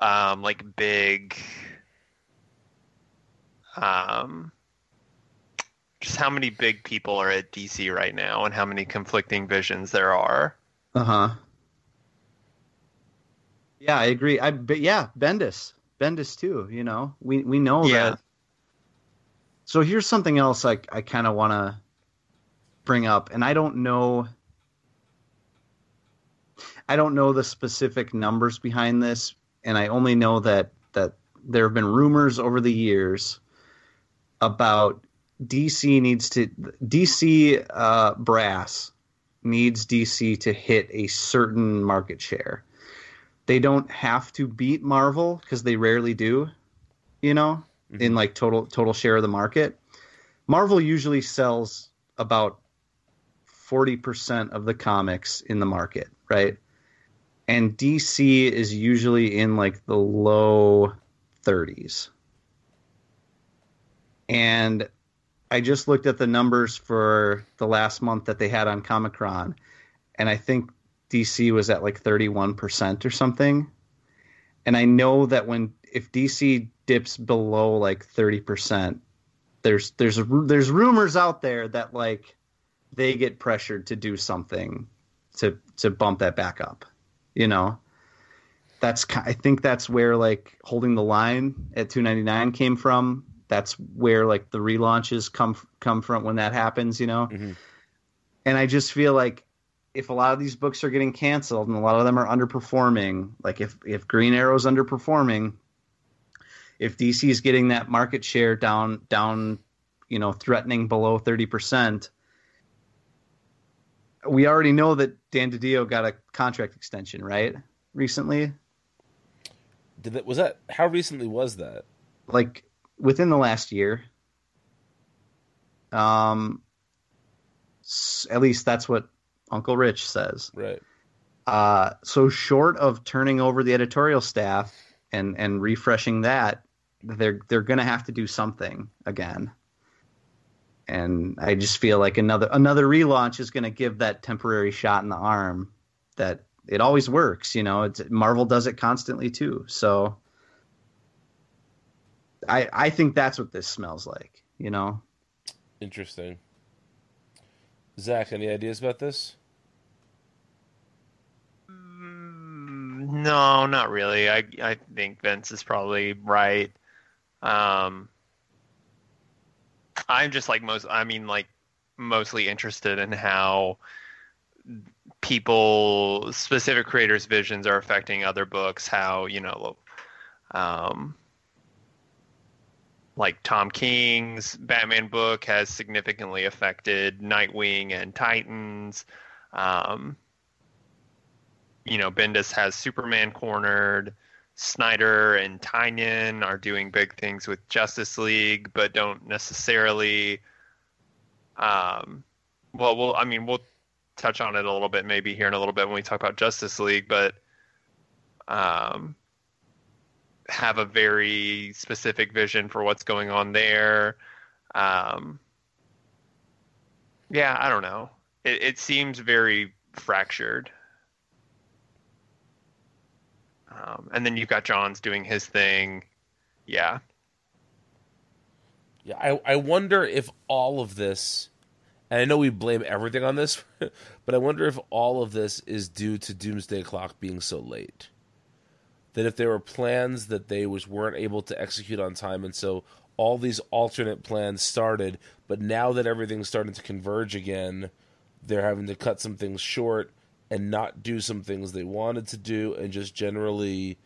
um like big um just how many big people are at DC right now and how many conflicting visions there are. Uh huh. Yeah, I agree. I but yeah, Bendis, Bendis too. You know, we we know Yeah. that. So here's something else I I kind of want to bring up, and I don't know. I don't know the specific numbers behind this, and I only know that that there have been rumors over the years about DC needs to DC uh, brass needs DC to hit a certain market share. They don't have to beat Marvel because they rarely do, you know, in mm-hmm. like total total share of the market. Marvel usually sells about 40% of the comics in the market, right? And DC is usually in like the low 30s. and I just looked at the numbers for the last month that they had on Comichron, and I think DC was at like 31% or something. And I know that when if DC dips below like 30%, there's there's there's rumors out there that like they get pressured to do something to to bump that back up. You know, that's I think that's where like holding the line at 299 came from. That's where like the relaunches come come from when that happens, you know. Mhm. And I just feel like if a lot of these books are getting canceled and a lot of them are underperforming, like if if Green Arrow's underperforming, if DC is getting that market share down down, you know, threatening below 30%, we already know that Dan DiDio got a contract extension, right? Recently, Did that was that how recently was that? like within the last year. Um, at least that's what Uncle Rich says. Right. Uh, so short of turning over the editorial staff and and refreshing that, they're they're gonna have to do something again. And I just feel like another another relaunch is gonna give that temporary shot in the arm that it always works. You know, it's Marvel does it constantly too. So I I think that's what this smells like. You know. Interesting. Zach, any ideas about this? No, not really. I I think Vince is probably right. Um, I'm just like most. I mean, like mostly interested in how people, specific creators' visions are affecting other books. How you know, um, like Tom King's Batman book has significantly affected Nightwing and Titans. Um, you know, Bendis has Superman cornered. Snyder and Tynion are doing big things with Justice League, but don't necessarily. Um, well, we'll. I mean, we'll touch on it a little bit maybe here in a little bit when we talk about Justice League, but um, have a very specific vision for what's going on there. Um, yeah, I don't know. It, it seems very fractured. Um, and then you've got Johns doing his thing. Yeah. Yeah, I, I wonder if all of this, and I know we blame everything on this, but I wonder if all of this is due to Doomsday Clock being so late. That if there were plans that they was weren't able to execute on time, and so all these alternate plans started, but now that everything's starting to converge again, they're having to cut some things short and not do some things they wanted to do, and just generally,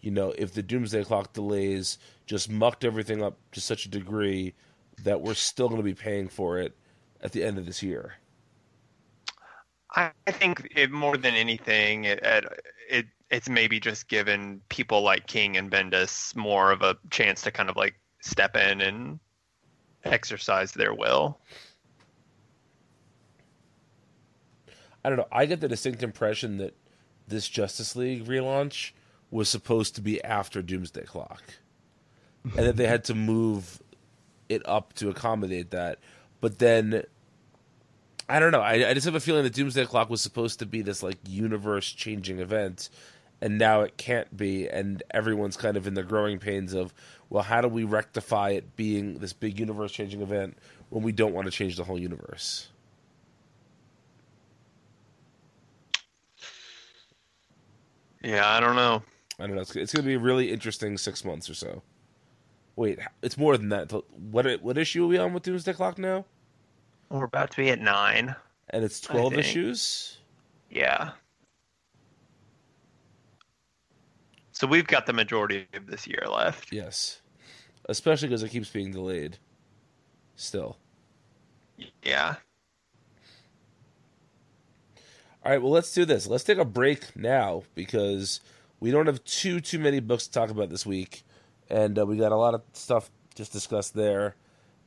you know, if the Doomsday Clock delays just mucked everything up to such a degree that we're still going to be paying for it at the end of this year. I think it more than anything, it it it's maybe just given people like King and Bendis more of a chance to kind of like step in and exercise their will. I don't know. I get the distinct impression that this Justice League relaunch was supposed to be after Doomsday Clock, and that they had to move it up to accommodate that. But then, I don't know. I, I just have a feeling that Doomsday Clock was supposed to be this like universe changing event, and now it can't be. And everyone's kind of in the growing pains of, well, how do we rectify it being this big universe changing event when we don't want to change the whole universe? Yeah, I don't know. I don't know. It's, it's going to be a really interesting six months or so. Wait, it's more than that. What what issue are we on with Doomsday Clock now? We're about to be at nine. And it's twelve issues. Yeah. So we've got the majority of this year left. Yes, especially because it keeps being delayed. Still. Yeah. All right. Well, let's do this. Let's take a break now because we don't have too too many books to talk about this week, and uh, we got a lot of stuff just discussed there.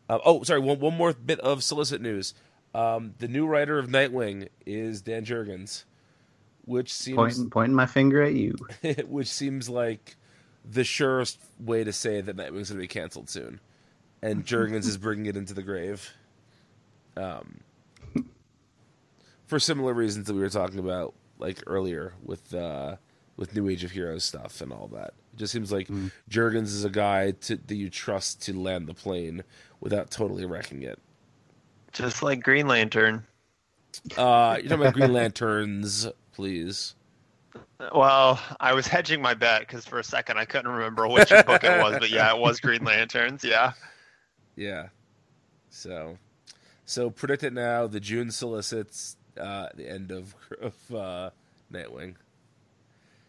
Uh, oh, sorry. One one more bit of solicit news. Um, the new writer of Nightwing is Dan Jurgens, which seems Pointing pointing my finger at you. which seems like the surest way to say that Nightwing's going to be canceled soon. and Jurgens is bringing it into the grave. Um, for similar reasons that we were talking about like earlier with uh, with New Age of Heroes stuff and all that. It just seems like mm. Jurgens is a guy to, that you trust to land the plane without totally wrecking it. Just like Green Lantern. Uh, you're talking about Green Lanterns, please. Well, I was hedging my bet because for a second I couldn't remember which book it was, but yeah, it was Green Lanterns. Yeah. Yeah. So, so predict it now. The June solicits uh, the end of of uh, Nightwing.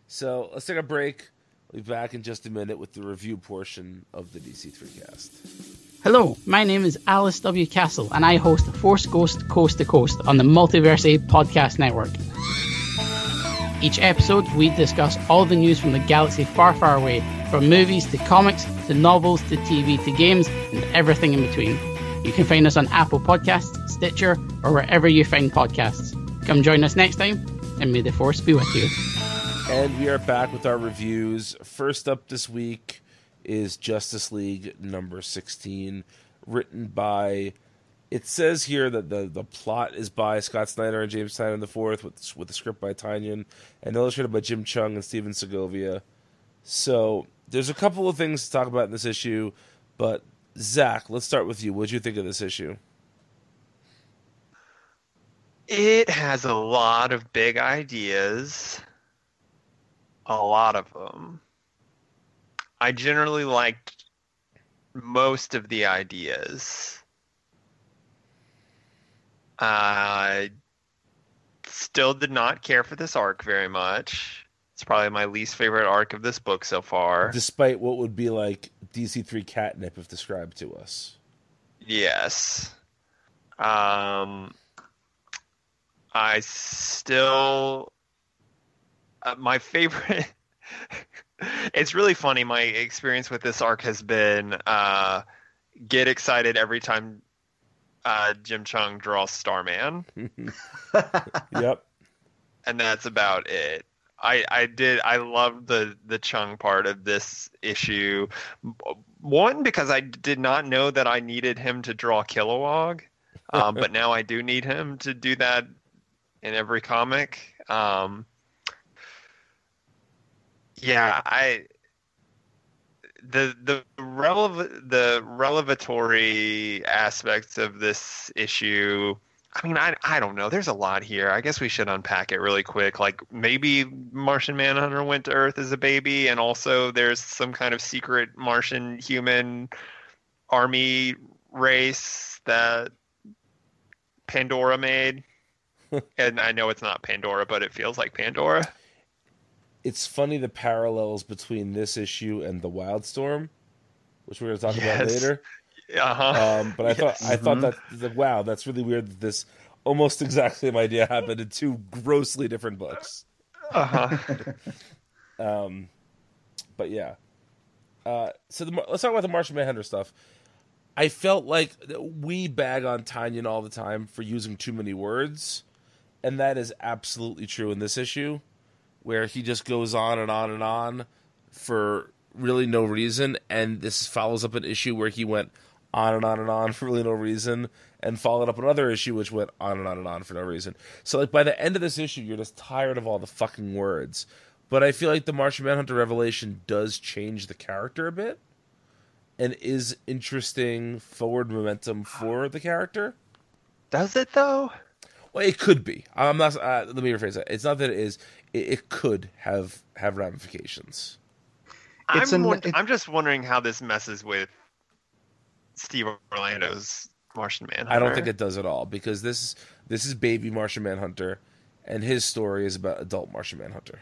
So let's take a break. We'll be back in just a minute with the review portion of the DC3cast. Hello, my name is Alice W. Castle, and I host Force Ghost Coast to Coast on the Multiverse Podcast Network. Each episode, we discuss all the news from the galaxy far, far away, from movies to comics to novels to TV to games and everything in between. You can find us on Apple Podcasts, Stitcher, or wherever you find podcasts. Come join us next time, and may the Force be with you. And we are back with our reviews. First up this week is Justice League number 16, written by. It says here that the, the plot is by Scott Snyder and James the fourth, with with the script by Tynion and illustrated by Jim Cheung and Stephen Segovia. So there's a couple of things to talk about in this issue, but Zach, let's start with you. What did you think of this issue? It has a lot of big ideas, a lot of them. I generally liked most of the ideas. I still did not care for this arc very much. It's probably my least favorite arc of this book so far. Despite what would be like DC3 catnip if described to us. Yes. Um, I still. Uh, my favorite. it's really funny. My experience with this arc has been uh, get excited every time uh, Jim Cheung draws Starman. yep. And that's about it. I I did I loved the the Cheung part of this issue. One because I did not know that I needed him to draw Kilowog, um, but now I do need him to do that in every comic. Um, yeah, I the the relevant the relevatory aspects of this issue I mean, I I don't know. There's a lot here. I guess we should unpack it really quick. Like maybe Martian Manhunter went to Earth as a baby, and also there's some kind of secret Martian human army race that Pandora made. and I know it's not Pandora, but it feels like Pandora. It's funny the parallels between this issue and the Wildstorm, which we're going to talk yes. about later. Uh-huh. Um, but I yes. thought I mm-hmm. thought that, wow, that's really weird. That this almost exactly same idea happened in two grossly different books. Uh huh. um, but yeah. Uh, so the, let's talk about the Martian Manhunter stuff. I felt like we bag on Tynion all the time for using too many words, and that is absolutely true in this issue, where he just goes on and on and on for really no reason, and this follows up an issue where he went on and on and on for really no reason, and followed up another issue which went on and on and on for no reason. So like by the end of this issue, you're just tired of all the fucking words. But I feel like the Martian Manhunter revelation does change the character a bit, and is interesting forward momentum for the character. Does it though? Well, it could be. I'm not. Uh, let me rephrase that. It's not that it is. It, it could have have ramifications. I'm, an, I'm just wondering how this messes with Steve Orlando's Martian Manhunter. I don't think it does at all because this this is baby Martian Manhunter, and his story is about adult Martian Manhunter.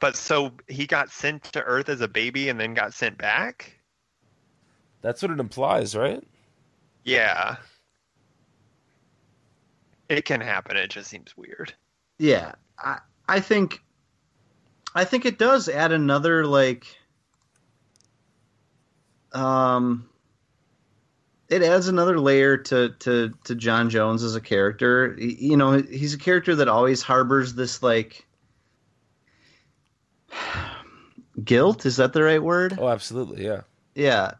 But so he got sent to Earth as a baby and then got sent back. That's what it implies, right? Yeah. It can happen. It just seems weird. Yeah, I I think I think it does add another like um it adds another layer to to to J'onn J'onzz as a character. You know, he's a character that always harbors this like guilt. Is that the right word? Oh, absolutely, yeah. Yeah,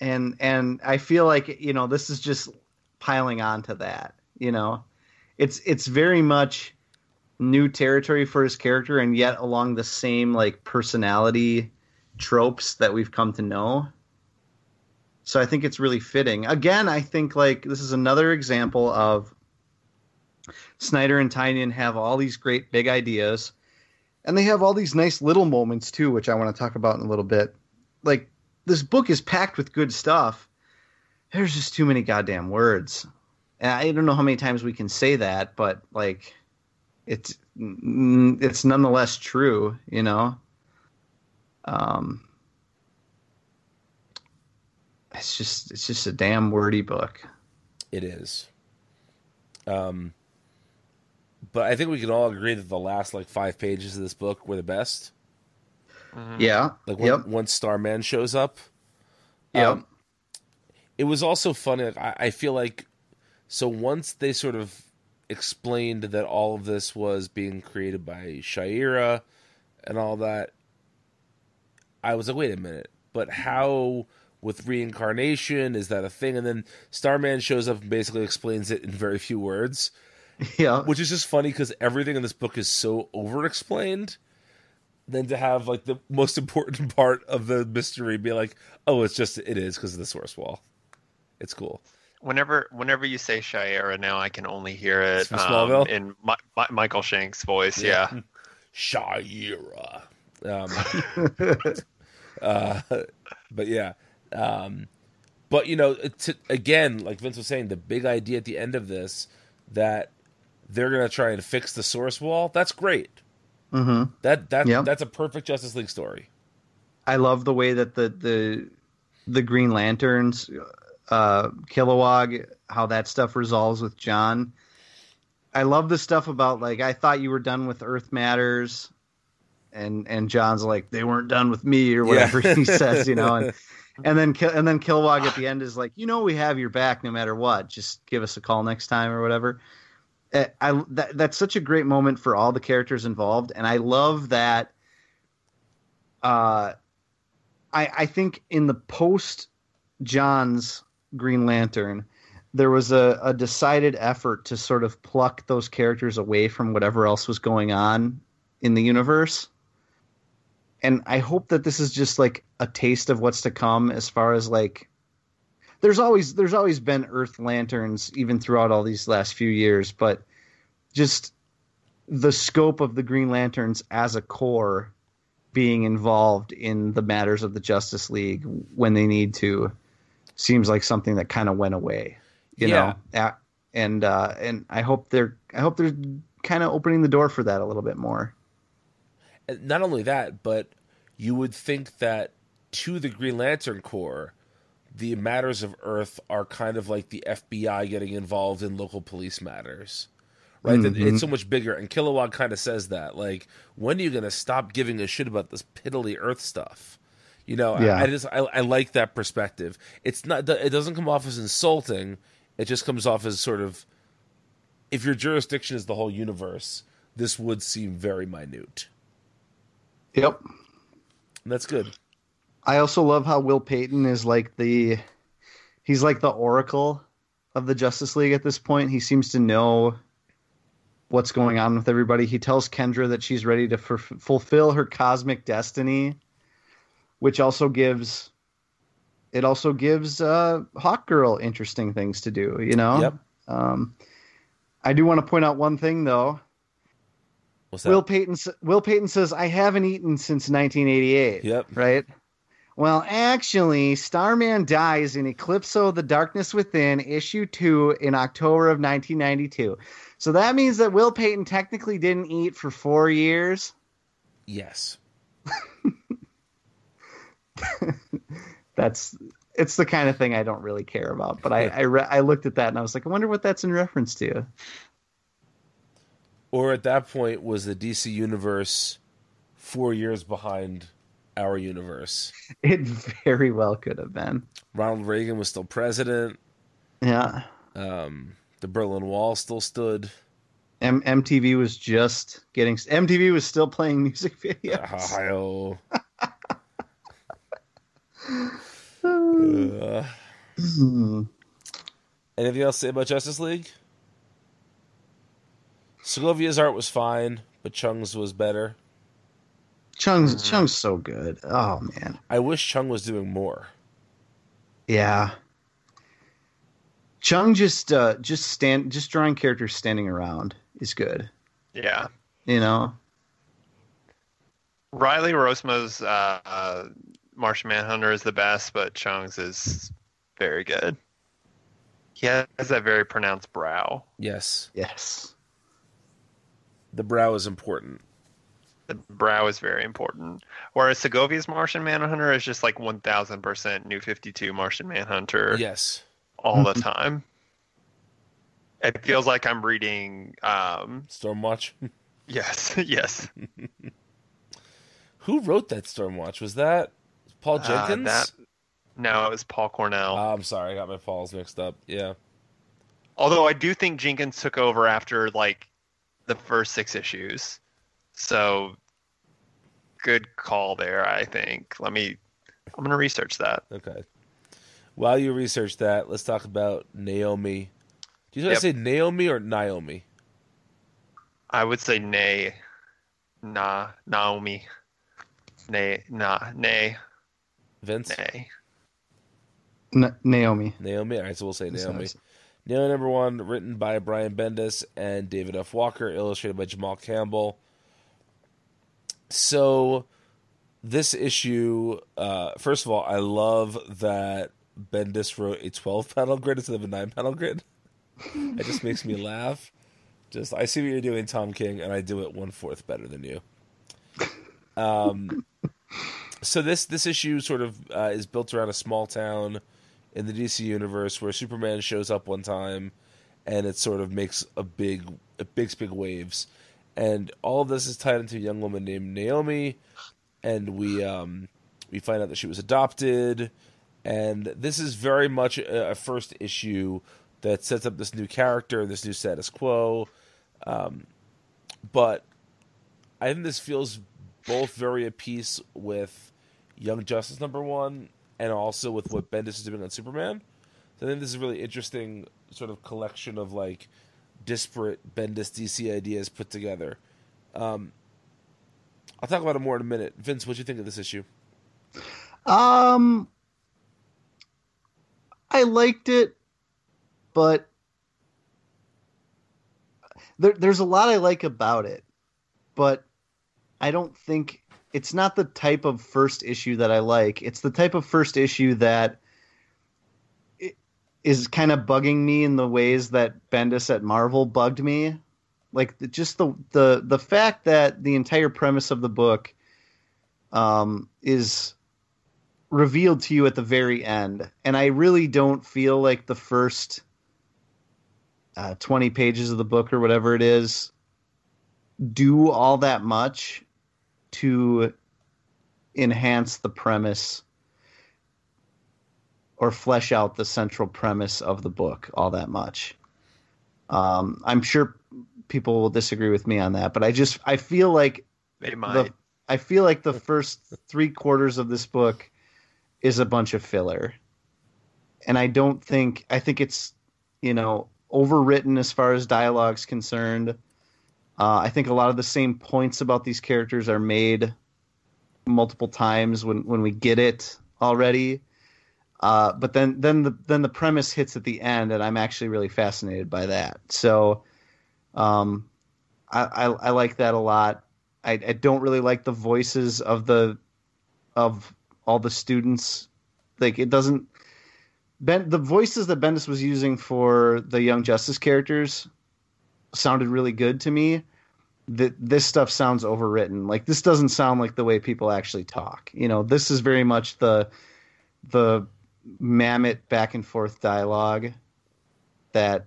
and and I feel like you know this is just piling on to that. You know, it's it's very much new territory for his character, and yet along the same like personality tropes that we've come to know. So I think it's really fitting. Again, I think like this is another example of Snyder and Tynion have all these great big ideas, and they have all these nice little moments too, which I want to talk about in a little bit. Like this book is packed with good stuff. There's just too many goddamn words. And I don't know how many times we can say that, but like it's it's nonetheless true, you know. Um it's just it's just a damn wordy book. It is. Um, but I think we can all agree that the last like five pages of this book were the best. Yeah. Like when, yep. once Starman shows up. Yep. Um, it was also funny. Like, I, I feel like so once they sort of explained that all of this was being created by Shaira and all that, I was like, wait a minute, but how with reincarnation is that a thing? And then Starman shows up and basically explains it in very few words, yeah. which is just funny because everything in this book is so over explained. Then to have like the most important part of the mystery be like, oh, it's just it is because of the source wall. It's cool. Whenever whenever you say Shira now, I can only hear it um, in Mi- Mi- Michael Shanks' voice. Yeah. Shaira. Um, uh, but yeah. Um, but you know, to, again, like Vince was saying, the big idea at the end of this that they're gonna try and fix the source wall. That's great. Mm-hmm. That that Yeah. that's a perfect Justice League story. I love the way that the the the Green Lanterns, uh, Kilowog, how that stuff resolves with John. I love the stuff about like I thought you were done with Earth Matters, and and John's like they weren't done with me or whatever he says, you know, and and then and then Kilowog at the end is like, you know, we have your back no matter what. Just give us a call next time or whatever. Uh, I that, that's such a great moment for all the characters involved, and I love that. Uh, I I think in the post Johns Green Lantern, there was a, a decided effort to sort of pluck those characters away from whatever else was going on in the universe. And I hope that this is just like a taste of what's to come as far as like there's always there's always been Earth Lanterns even throughout all these last few years, but just the scope of the Green Lanterns as a core being involved in the matters of the Justice League when they need to seems like something that kind of went away, you Yeah. know. And uh, and I hope they're I hope they're kind of opening the door for that a little bit more. Not only that, but you would think that to the Green Lantern Corps, the matters of Earth are kind of like the FBI getting involved in local police matters. Right? That It's mm-hmm. so much bigger. And Kilowog kind of says that. Like, when are you going to stop giving a shit about this piddly Earth stuff? You know, I- I, just I, I like that perspective. It's not it doesn't come off as insulting. It just comes off as sort of if your jurisdiction is the whole universe, this would seem very minute. Yep. That's good. I also love how Will Payton is like the he's like the oracle of the Justice League at this point. He seems to know what's going on with everybody. He tells Kendra that she's ready to f- fulfill her cosmic destiny, which also gives it also gives uh, Hawkgirl interesting things to do. You know. Yep. Um, I do want to point out one thing though. What's that? Will Payton Will Payton says I haven't eaten since 1988. Yep. Right. Well, actually, Starman dies in Eclipso: of The Darkness Within, issue two, in October of 1992. So that means that Will Payton technically didn't eat for four years. Yes. That's it's the kind of thing I don't really care about. But I I, re- I looked at that and I was like, I wonder what that's in reference to. Or at that point, was the DC universe four years behind our universe? It very well could have been. Ronald Reagan was still president. Yeah. Um, the Berlin Wall still stood. M- MTV was just getting. MTV was still playing music videos. Ohio. Uh, Hmm. anything else to say about Justice League? Segovia's art was fine, but Cheung's was better. Cheung's Mhm. Cheung's so good. Oh man. I wish Cheung was doing more. Yeah. Cheung just uh just stand just drawing characters standing around is good. Yeah. You know? Riley Rossmo's uh, uh, Martian Manhunter is the best, but Cheung's is very good. He has that very pronounced brow. Yes, Yes. The brow is important. The brow is very important. Whereas Segovia's Martian Manhunter is just like 1000% New 52 Martian Manhunter Yes. all the time. It feels like I'm reading. Um, Stormwatch. yes, yes. Who wrote that Stormwatch? Was that Paul Uh, Jenkins? that- No, it was Paul Cornell. Ah, I'm sorry, I got my Pauls mixed up. Yeah. Although I do think Jenkins took over after like the first six issues. So good call there, I think. Let me I'm gonna research that. Okay. While you research that, let's talk about Naomi. Do you want Yep. to say Naomi or Naomi? I would say nay. Nah, Naomi. Nay, nah, nay, Vince? nay. N- Naomi. Naomi? All right, so we'll say That's Naomi. nice. Naomi number one, written by Brian Bendis and David F. Walker, illustrated by Jamal Campbell. So, this issue, uh, first of all, I love that Bendis wrote a 12 panel grid instead of a 9 panel grid. it just makes me laugh. Just, I see what you're doing, Tom King, and I do it one fourth better than you. Um, so this this issue sort of uh, is built around a small town in the DC universe where Superman shows up one time, and it sort of makes a big, makes big waves, and all of this is tied into a young woman named Naomi, and we um, we find out that she was adopted, and this is very much a, a first issue that sets up this new character, this new status quo, um, but I think this feels both very at peace with Young Justice number one and also with what Bendis is doing on Superman. So I think this is a really interesting sort of collection of like disparate Bendis DC ideas put together. Um, I'll talk about it more in a minute. Vince, what do you think of this issue? Um, I liked it, but there, there's a lot I like about it, but I don't think it's not the type of first issue that I like. It's the type of first issue that is kind of bugging me in the ways that Bendis at Marvel bugged me. Like the, just the the the fact that the entire premise of the book um, is revealed to you at the very end. And I really don't feel like the first uh, 20 pages of the book or whatever it is do all that much to enhance the premise or flesh out the central premise of the book all that much. Um, I'm sure people will disagree with me on that, but I just I feel like They might. the I feel like the first three quarters of this book is a bunch of filler, and I don't think I think it's you know overwritten as far as dialogue's concerned. Uh, I think a lot of the same points about these characters are made multiple times when when we get it already. Uh, but then then the then the premise hits at the end, and I'm actually really fascinated by that. So, um, I, I I like that a lot. I, I don't really like the voices of the of all the students. Like it doesn't. Ben the voices that Bendis was using for the Young Justice characters sounded really good to me. That this stuff sounds overwritten. Like this doesn't sound like the way people actually talk. You know, this is very much the the mammoth back and forth dialogue that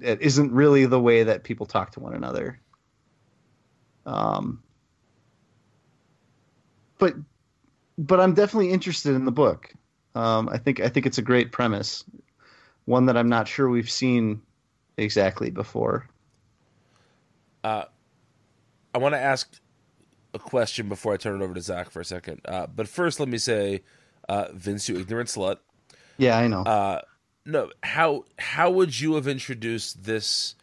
it isn't really the way that people talk to one another. Um, but but I'm definitely interested in the book. Um, I think I think it's a great premise, one that I'm not sure we've seen exactly before. Uh, I want to ask a question before I turn it over to Zach for a second. Uh, but first, let me say, uh, Vince, you ignorant slut. Yeah, I know. Uh, no, how how would you have introduced this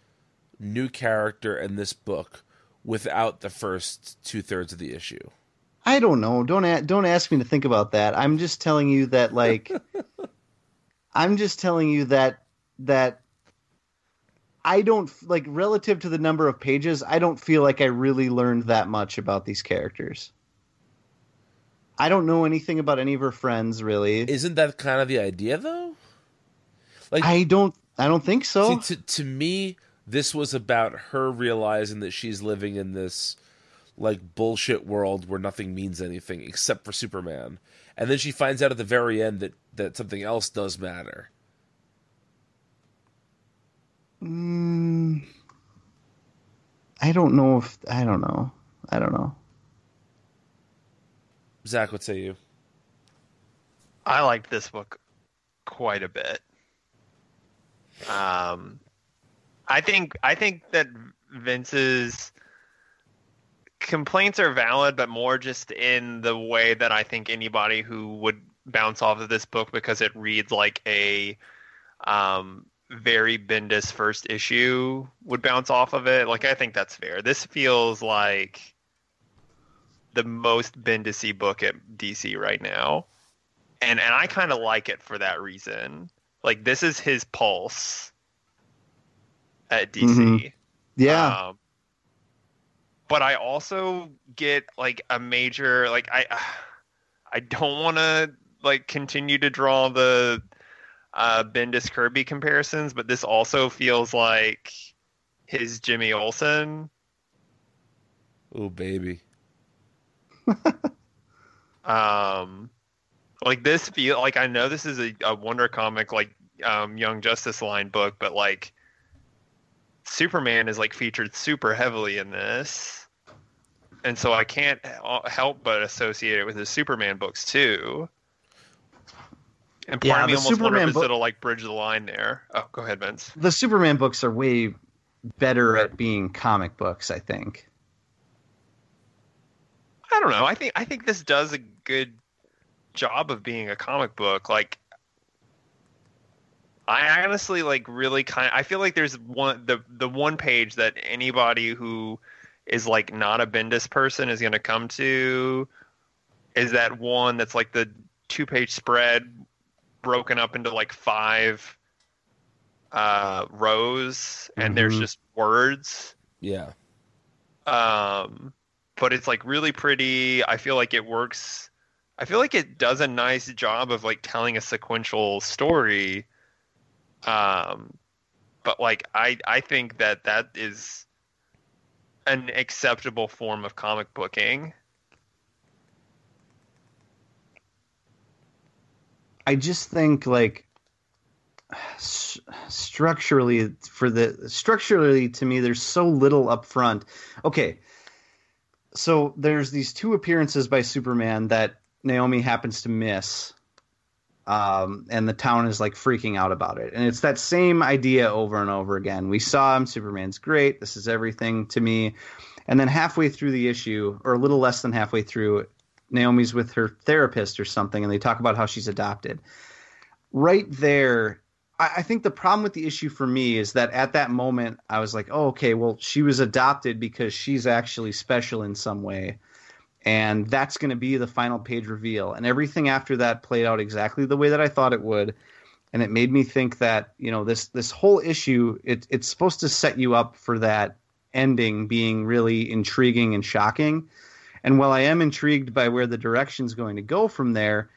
new character and this book without the first two thirds of the issue? I don't know. Don't a- don't ask me to think about that. I'm just telling you that like I'm just telling you that that I don't like relative to the number of pages, I don't feel like I really learned that much about these characters. I don't know anything about any of her friends really. Isn't that kind of the idea though? Like I don't I don't think so. See, to to me, this was about her realizing that she's living in this like bullshit world where nothing means anything except for Superman, and then she finds out at the very end that that something else does matter. Mm, I don't know if I don't know. I don't know. Zach, what say you? I liked this book quite a bit. Um, I think I think that Vince's complaints are valid, but more just in the way that I think anybody who would bounce off of this book because it reads like a um, very Bendis first issue would bounce off of it. Like I think that's fair. This feels like the most Bendisy book at DC right now, and and I kind of like it for that reason. Like this is his pulse at DC. Mhm. Yeah. Um, but I also get like a major like I I don't want to like continue to draw the uh, Bendis Kirby comparisons, but this also feels like his Jimmy Olsen. Oh baby, Um, like this feel like I know this is a, a Wonder Comic like um, Young Justice line book, but like Superman is like featured super heavily in this, and so I can't help but associate it with the Superman books too. And part Yeah, of me the almost wonder Superman if book- it'll like bridge the line there. Oh, go ahead, Vince. the Superman books are way better at being comic books, I think. I don't know. I think I think this does a good job of being a comic book. Like I honestly like really kind I feel like there's one the the one page that anybody who is like not a Bendis person is going to come to is that one that's like the two page spread broken up into like five uh rows and there's Mhm. just words. Yeah, um but it's like really pretty. I feel like it works. I feel like it does a nice job of like telling a sequential story. Um but like i i think that that is an acceptable form of comic booking I just think like s- structurally for the structurally to me there's so little up front. Okay. So there's these two appearances by Superman that Naomi happens to miss. Um, and the town is like freaking out about it. And it's that same idea over and over again. We saw him, Superman's great, this is everything to me. And then halfway through the issue, or a little less than halfway through, Naomi's with her therapist or something, and they talk about how she's adopted. Right there, I, I think the problem with the issue for me is that at that moment, I was like, oh, okay, well, she was adopted because she's actually special in some way. And that's going to be the final page reveal. And everything after that played out exactly the way that I thought it would. And it made me think that, you know, this this whole issue, it, it's supposed to set you up for that ending being really intriguing and shocking. And while I am intrigued by where the direction's going to go from there,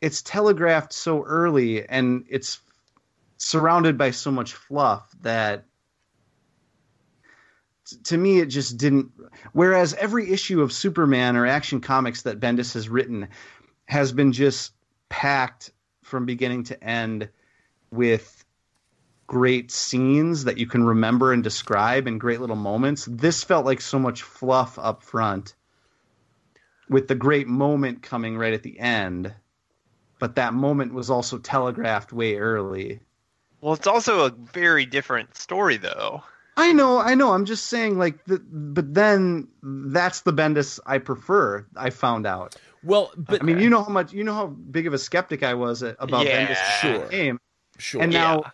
it's telegraphed so early and it's surrounded by so much fluff that to me it just didn't whereas every issue of Superman or Action Comics that Bendis has written has been just packed from beginning to end with great scenes that you can remember and describe and great little moments. This felt like so much fluff up front with the great moment coming right at the end. But that moment was also telegraphed way early. well it's also a very different story though I know, I know. I'm just saying, like, the, but then that's the Bendis I prefer. I found out. Well, but I mean, you know how much, you know how big of a skeptic I was about Yeah. Bendis Sure. game, sure. and Yeah. now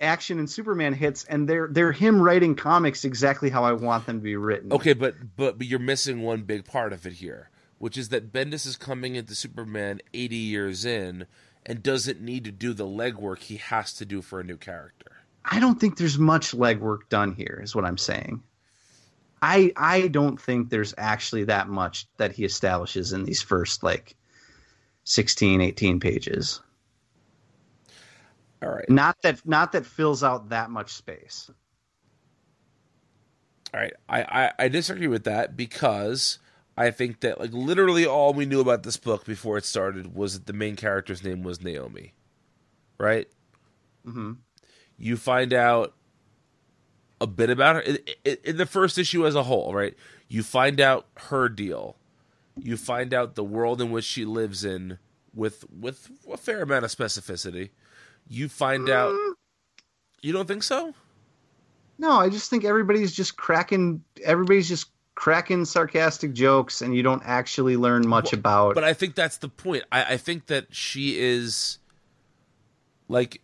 Action and Superman hits, and they're they're him writing comics exactly how I want them to be written. Okay, but, but but you're missing one big part of it here, which is that Bendis is coming into Superman 80 years in and doesn't need to do the legwork he has to do for a new character. I don't think there's much legwork done here. Is what I'm saying. I I don't think there's actually that much that he establishes in these first like 16, 18 pages. All right. Not that not that fills out that much space. All right, I, I, I disagree with that because I think that like literally all we knew about this book before it started was that the main character's name was Naomi, right? hmm You find out a bit about her in, in, in the first issue as a whole, right? You find out her deal. You find out the world in which she lives in with with a fair amount of specificity. You find out. You don't think so? No, I just think everybody's just cracking. Everybody's just cracking sarcastic jokes, and you don't actually learn much about. But I think that's the point. I, I think that she is like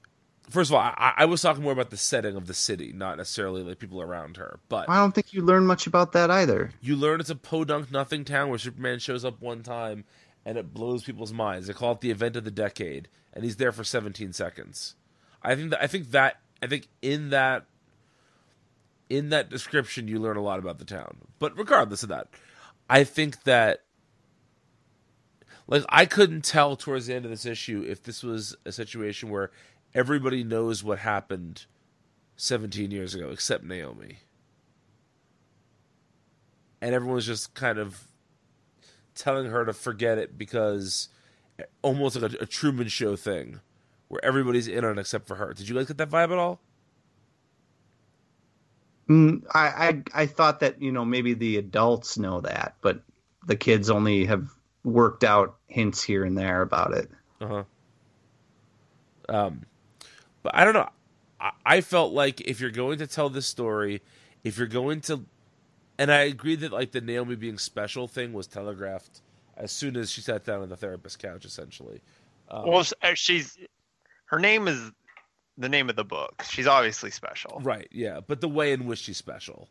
first of all, I, I was talking more about the setting of the city, not necessarily like people around her. But I don't think you learn much about that either. you learn it's a podunk nothing town where Superman shows up one time and it blows people's minds. They call it the event of the decade, and he's there for 17 seconds. I think that I think that I think in that in that description you learn a lot about the town. But regardless of that, I think that like I couldn't tell towards the end of this issue if this was a situation where everybody knows what happened 17 years ago except Naomi. And everyone's just kind of telling her to forget it because almost like a, a Truman Show thing where everybody's in on it except for her. Did you guys get that vibe at all? Mm, I, I I thought that you know maybe the adults know that, but the kids only have worked out hints here and there about it. Uh huh. Um, but I don't know. I, I felt like if you're going to tell this story, if you're going to, and I agree that like the Naomi being special thing was telegraphed as soon as she sat down on the therapist couch, essentially. Um, Well, uh, she's her name is the name of the book. She's obviously special. right, yeah, but the way in which she's special,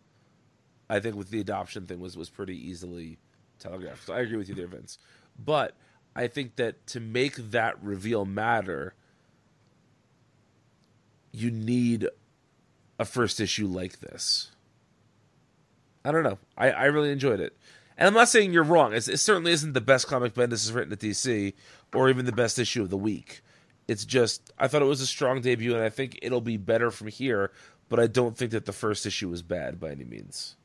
I think with the adoption thing was was pretty easily telegraphed. So I agree with you there, Vince. But I think that to make that reveal matter, you need a first issue like this. I don't know. I, I really enjoyed it. And I'm not saying you're wrong. It's, it certainly isn't the best comic Bendis has written at DC or even the best issue of the week. It's just, I thought it was a strong debut, and I think it'll be better from here, but I don't think that the first issue was bad by any means.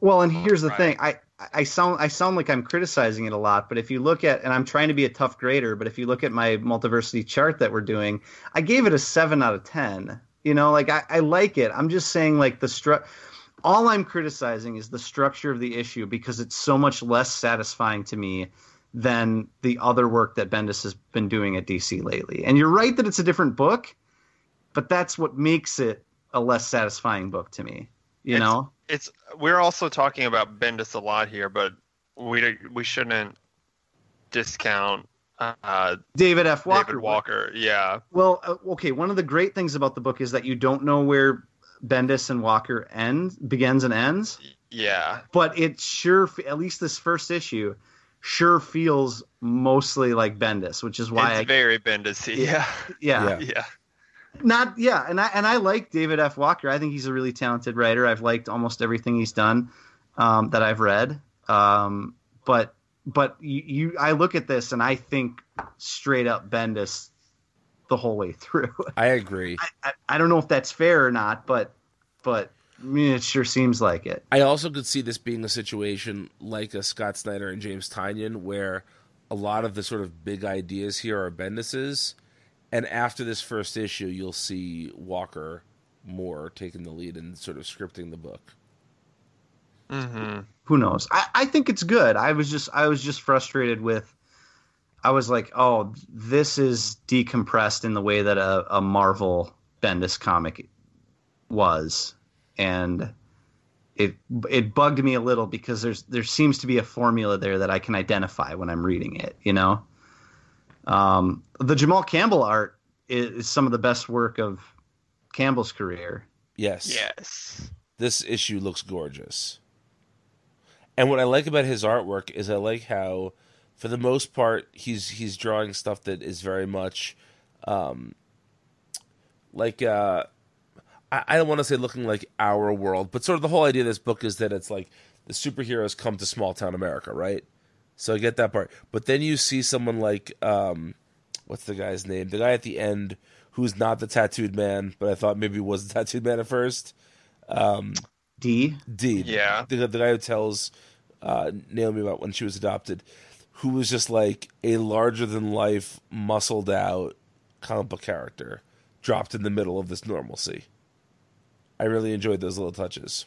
Well, and here's the Right. thing. I I sound I sound like I'm criticizing it a lot, but if you look at and I'm trying to be a tough grader, but if you look at my multiversity chart that we're doing, I gave it a 7 out of 10. You know, like I, I like it. I'm just saying like the stru- all I'm criticizing is the structure of the issue because it's so much less satisfying to me than the other work that Bendis has been doing at DC lately. And you're right that it's a different book, but that's what makes it a less satisfying book to me. You It's- know? It's we're also talking about Bendis a lot here, but we we shouldn't discount uh, David F. Walker. David Walker. Yeah, Well, uh, okay. One of the great things about the book is that you don't know where Bendis and Walker end begins and ends, yeah. but it sure, at least this first issue, sure feels mostly like Bendis, which is why it's I, very Bendis. Yeah, yeah, Yeah. yeah. not yeah, and I and I like David F. Walker. I think he's a really talented writer. I've liked almost everything he's done um, that I've read. Um, but but you, you, I look at this and I think straight up Bendis the whole way through. I agree. I, I don't know if that's fair or not, but but I mean, it sure seems like it. I also could see this being a situation like a Scott Snyder and James Tynion, where a lot of the sort of big ideas here are Bendis's, and after this first issue, you'll see Walker more taking the lead and sort of scripting the book. hmm Who knows? I, I think it's good. I was just I was just frustrated with. I was like, oh, this is decompressed in the way that a, a Marvel Bendis comic was. And it it bugged me a little because there's there seems to be a formula there that I can identify when I'm reading it. You know, um, the Jamal Campbell art is, is some of the best work of Campbell's career. Yes. Yes. This issue looks gorgeous. And what I like about his artwork is I like how for the most part he's he's drawing stuff that is very much um like uh I, I don't want to say looking like our world, but sort of the whole idea of this book is that it's like the superheroes come to small town America, right? So I get that part. But then you see someone like um what's the guy's name? The guy at the end who's not the tattooed man, but I thought maybe was the tattooed man at first. Um D. D. Yeah. The, the guy who tells uh, Naomi about when she was adopted, who was just like a larger than life, muscled out comic book character dropped in the middle of this normalcy. I really enjoyed those little touches.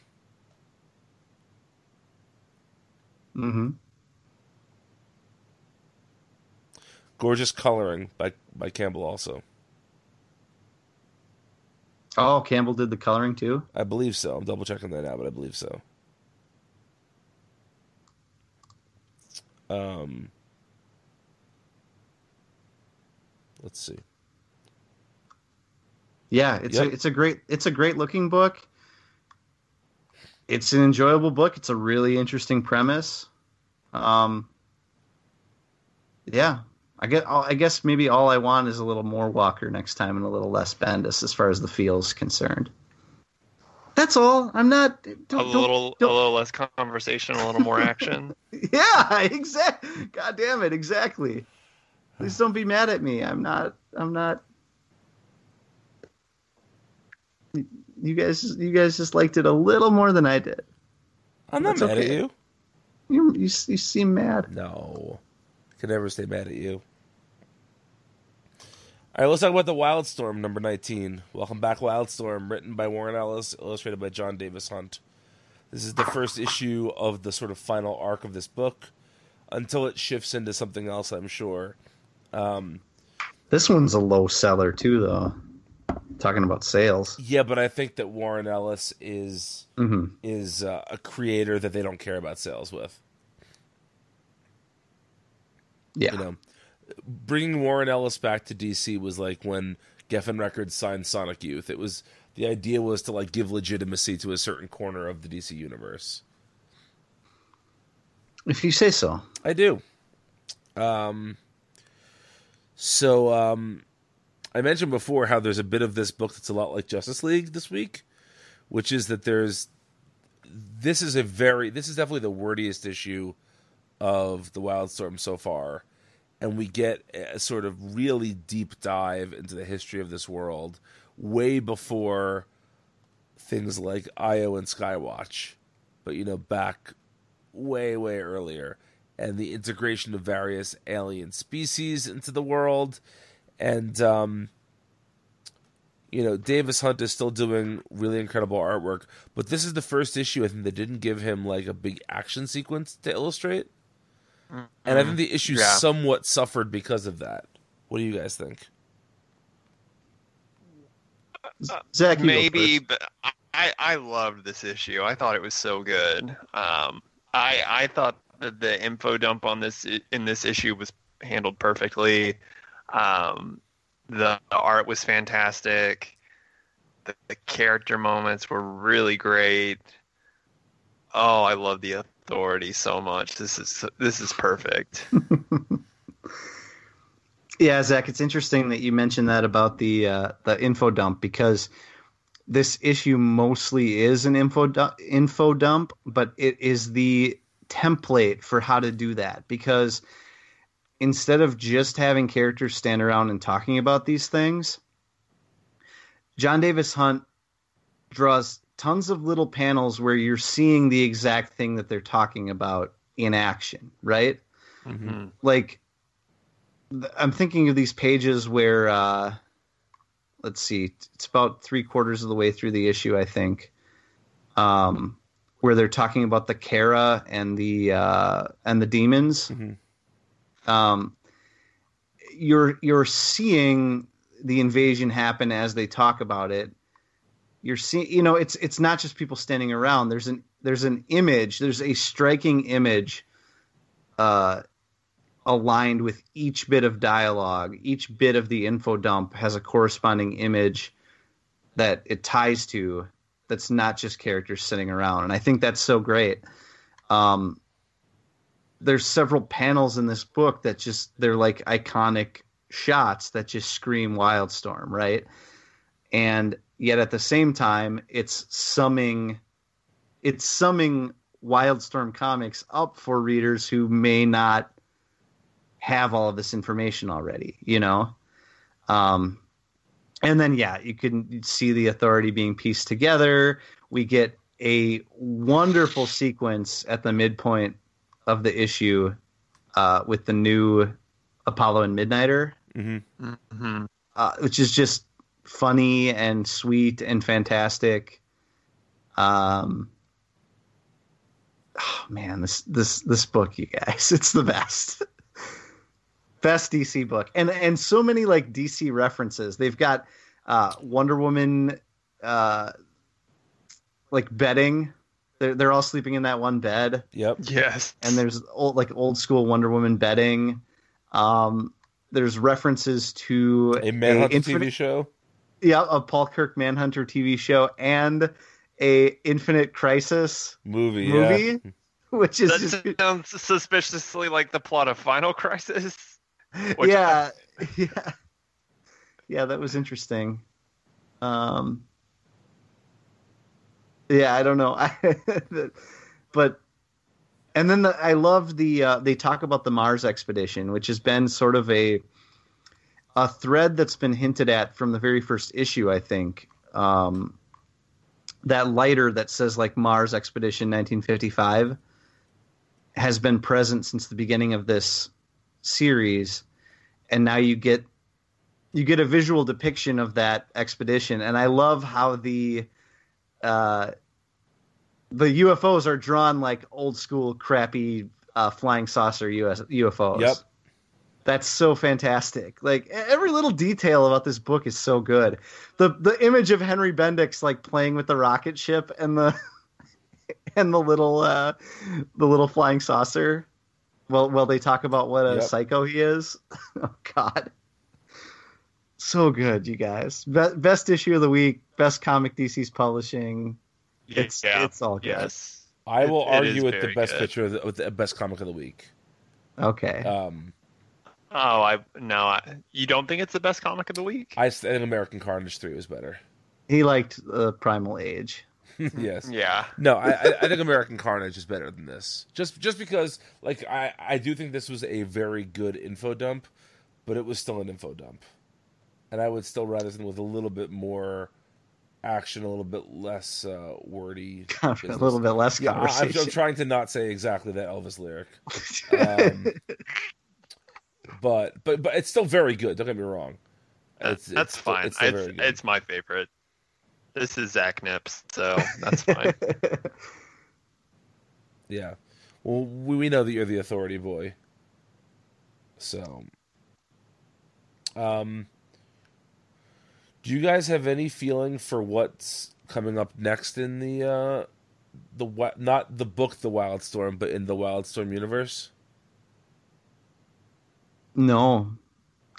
Mm-hmm. Gorgeous coloring by by Campbell also. Oh, Campbell did the coloring too. I believe so. I'm double checking that now, but I believe so. Um, let's see. Yeah, it's Yep. a it's a great it's a great looking book. It's an enjoyable book. It's a really interesting premise. Um, yeah, I get. I guess maybe all I want is a little more Walker next time and a little less Bendis as far as the feels concerned. That's all. I'm not. Don't, A don't- little, don't- a little less conversation, a little more action. Yeah, exactly. God damn it, exactly. Please don't be mad at me. I'm not. I'm not. You guys, you guys just liked it a little more than I did. I'm not That's mad at you. You, you, you seem mad. No, I could never stay mad at you. All right, let's talk about the Wildstorm number 19. Welcome back, Wildstorm, written by Warren Ellis, illustrated by Jon Davis-Hunt. This is the first issue of the sort of final arc of this book until it shifts into something else, I'm sure. Um, This one's a low seller too, though. Talking about sales. yeah, but I think that Warren Ellis is hmm is uh, a creator that they don't care about sales with. Yeah. you know, bringing Warren Ellis back to DC was like when Geffen Records signed Sonic Youth. It was the idea was to like give legitimacy to a certain corner of the DC universe. If you say so. I do. Um, so um, I mentioned before how there's a bit of this book that's a lot like Justice League this week, which is that there's this is a very this is definitely the wordiest issue of the Wildstorm so far, and we get a sort of really deep dive into the history of this world way before things like Io and Skywatch, but you know back way way earlier. And the integration of various alien species into the world and um you know Davis Hunt is still doing really incredible artwork but this is the first issue I think that didn't give him like a big action sequence to illustrate and I think the issue Yeah. somewhat suffered because of that what do you guys think Zach, Maybe, but I I loved this issue. I thought it was so good. Um, I I thought that the info dump on this in this issue was handled perfectly. Um, the, the art was fantastic. The, the character moments were really great. Oh, I love the authority so much. This is this is perfect. Yeah, Zach, it's interesting that you mentioned that about the uh, the info dump because this issue mostly is an info info dump, but it is the template for how to do that because instead of just having characters stand around and talking about these things, Jon Davis-Hunt draws tons of little panels where you're seeing the exact thing that they're talking about in action, right? Mhm. like I'm thinking of these pages where uh let's see it's about three quarters of the way through the issue I think um where they're talking about the Kara and the uh and the demons Mhm. Um you're you're seeing the invasion happen as they talk about it. You're seeing you know it's it's not just people standing around. There's an there's an image there's a striking image uh aligned with each bit of dialogue. Each bit of the info dump has a corresponding image that it ties to that's not just characters sitting around. And i think that's so great. Um there's several panels in this book that just they're like iconic shots that just scream wildstorm right? And yet at the same time it's summing it's summing wildstorm comics up for readers who may not have all of this information already you know? Um and then yeah you can see the authority being pieced together. We get a wonderful sequence at the midpoint of the issue uh, with the new apollo and midnighter Mhm. uh, which is just funny and sweet and fantastic. Um, oh man, this this this book, you guys, it's the best, best DC book, and and so many like DC references. They've got uh, Wonder Woman, uh, like bedding. They're they're all sleeping in that one bed Yep. Yes. and there's old like old school Wonder Woman bedding. Um, there's references to A Manhunt Infinite- TV show. yeah, a Paul Kirk Manhunter TV show and a Infinite Crisis Movie. movie, Yeah. which is That just sounds suspiciously like the plot of Final Crisis. which- yeah, yeah, yeah. That was interesting. Um, yeah, I don't know, but and then the, I love the uh, they talk about the Mars expedition, which has been sort of a a thread that's been hinted at from the very first issue, I think. Um, that lighter that says like Mars Expedition 1955 has been present since the beginning of this series, and now you get you get a visual depiction of that expedition, and I love how the uh, the UFOs are drawn like old school crappy uh, flying saucer US, UFOs. Yep. That's so fantastic. Like every little detail about this book is so good. The the image of Henry Bendix like playing with the rocket ship and the and the little uh the little flying saucer. Well well they talk about what a Yep. psycho he is. oh god. So good, you guys. Be- best issue of the week, best comic DC's publishing. It's yeah. it's all good. Yes. I will It- it is argue with the best good. picture, of the, with the best comic of the week. Okay. Um, Oh, I no. I, you don't think it's the best comic of the week? I think American Carnage three was better. he liked uh, Primal Age. yes. Yeah. No, I, I, I think American Carnage is better than this. Just just because, like, I, I do think this was a very good info dump, but it was still an info dump, and I would still rather something with a little bit more action, a little bit less uh, wordy, a little bit less Yeah, I, I'm, conversation. I'm trying to not say exactly that Elvis lyric, um, but but but it's still very good. Don't get me wrong. It's, that's it's fine. It's, It's, still very it's, my favorite. This is Zach Nips, so that's fine. Yeah. Well, we, we know that you're the authority boy. So, um, do you guys have any feeling for what's coming up next in the uh, the wi- not the book The Wildstorm, but in the Wildstorm universe? No,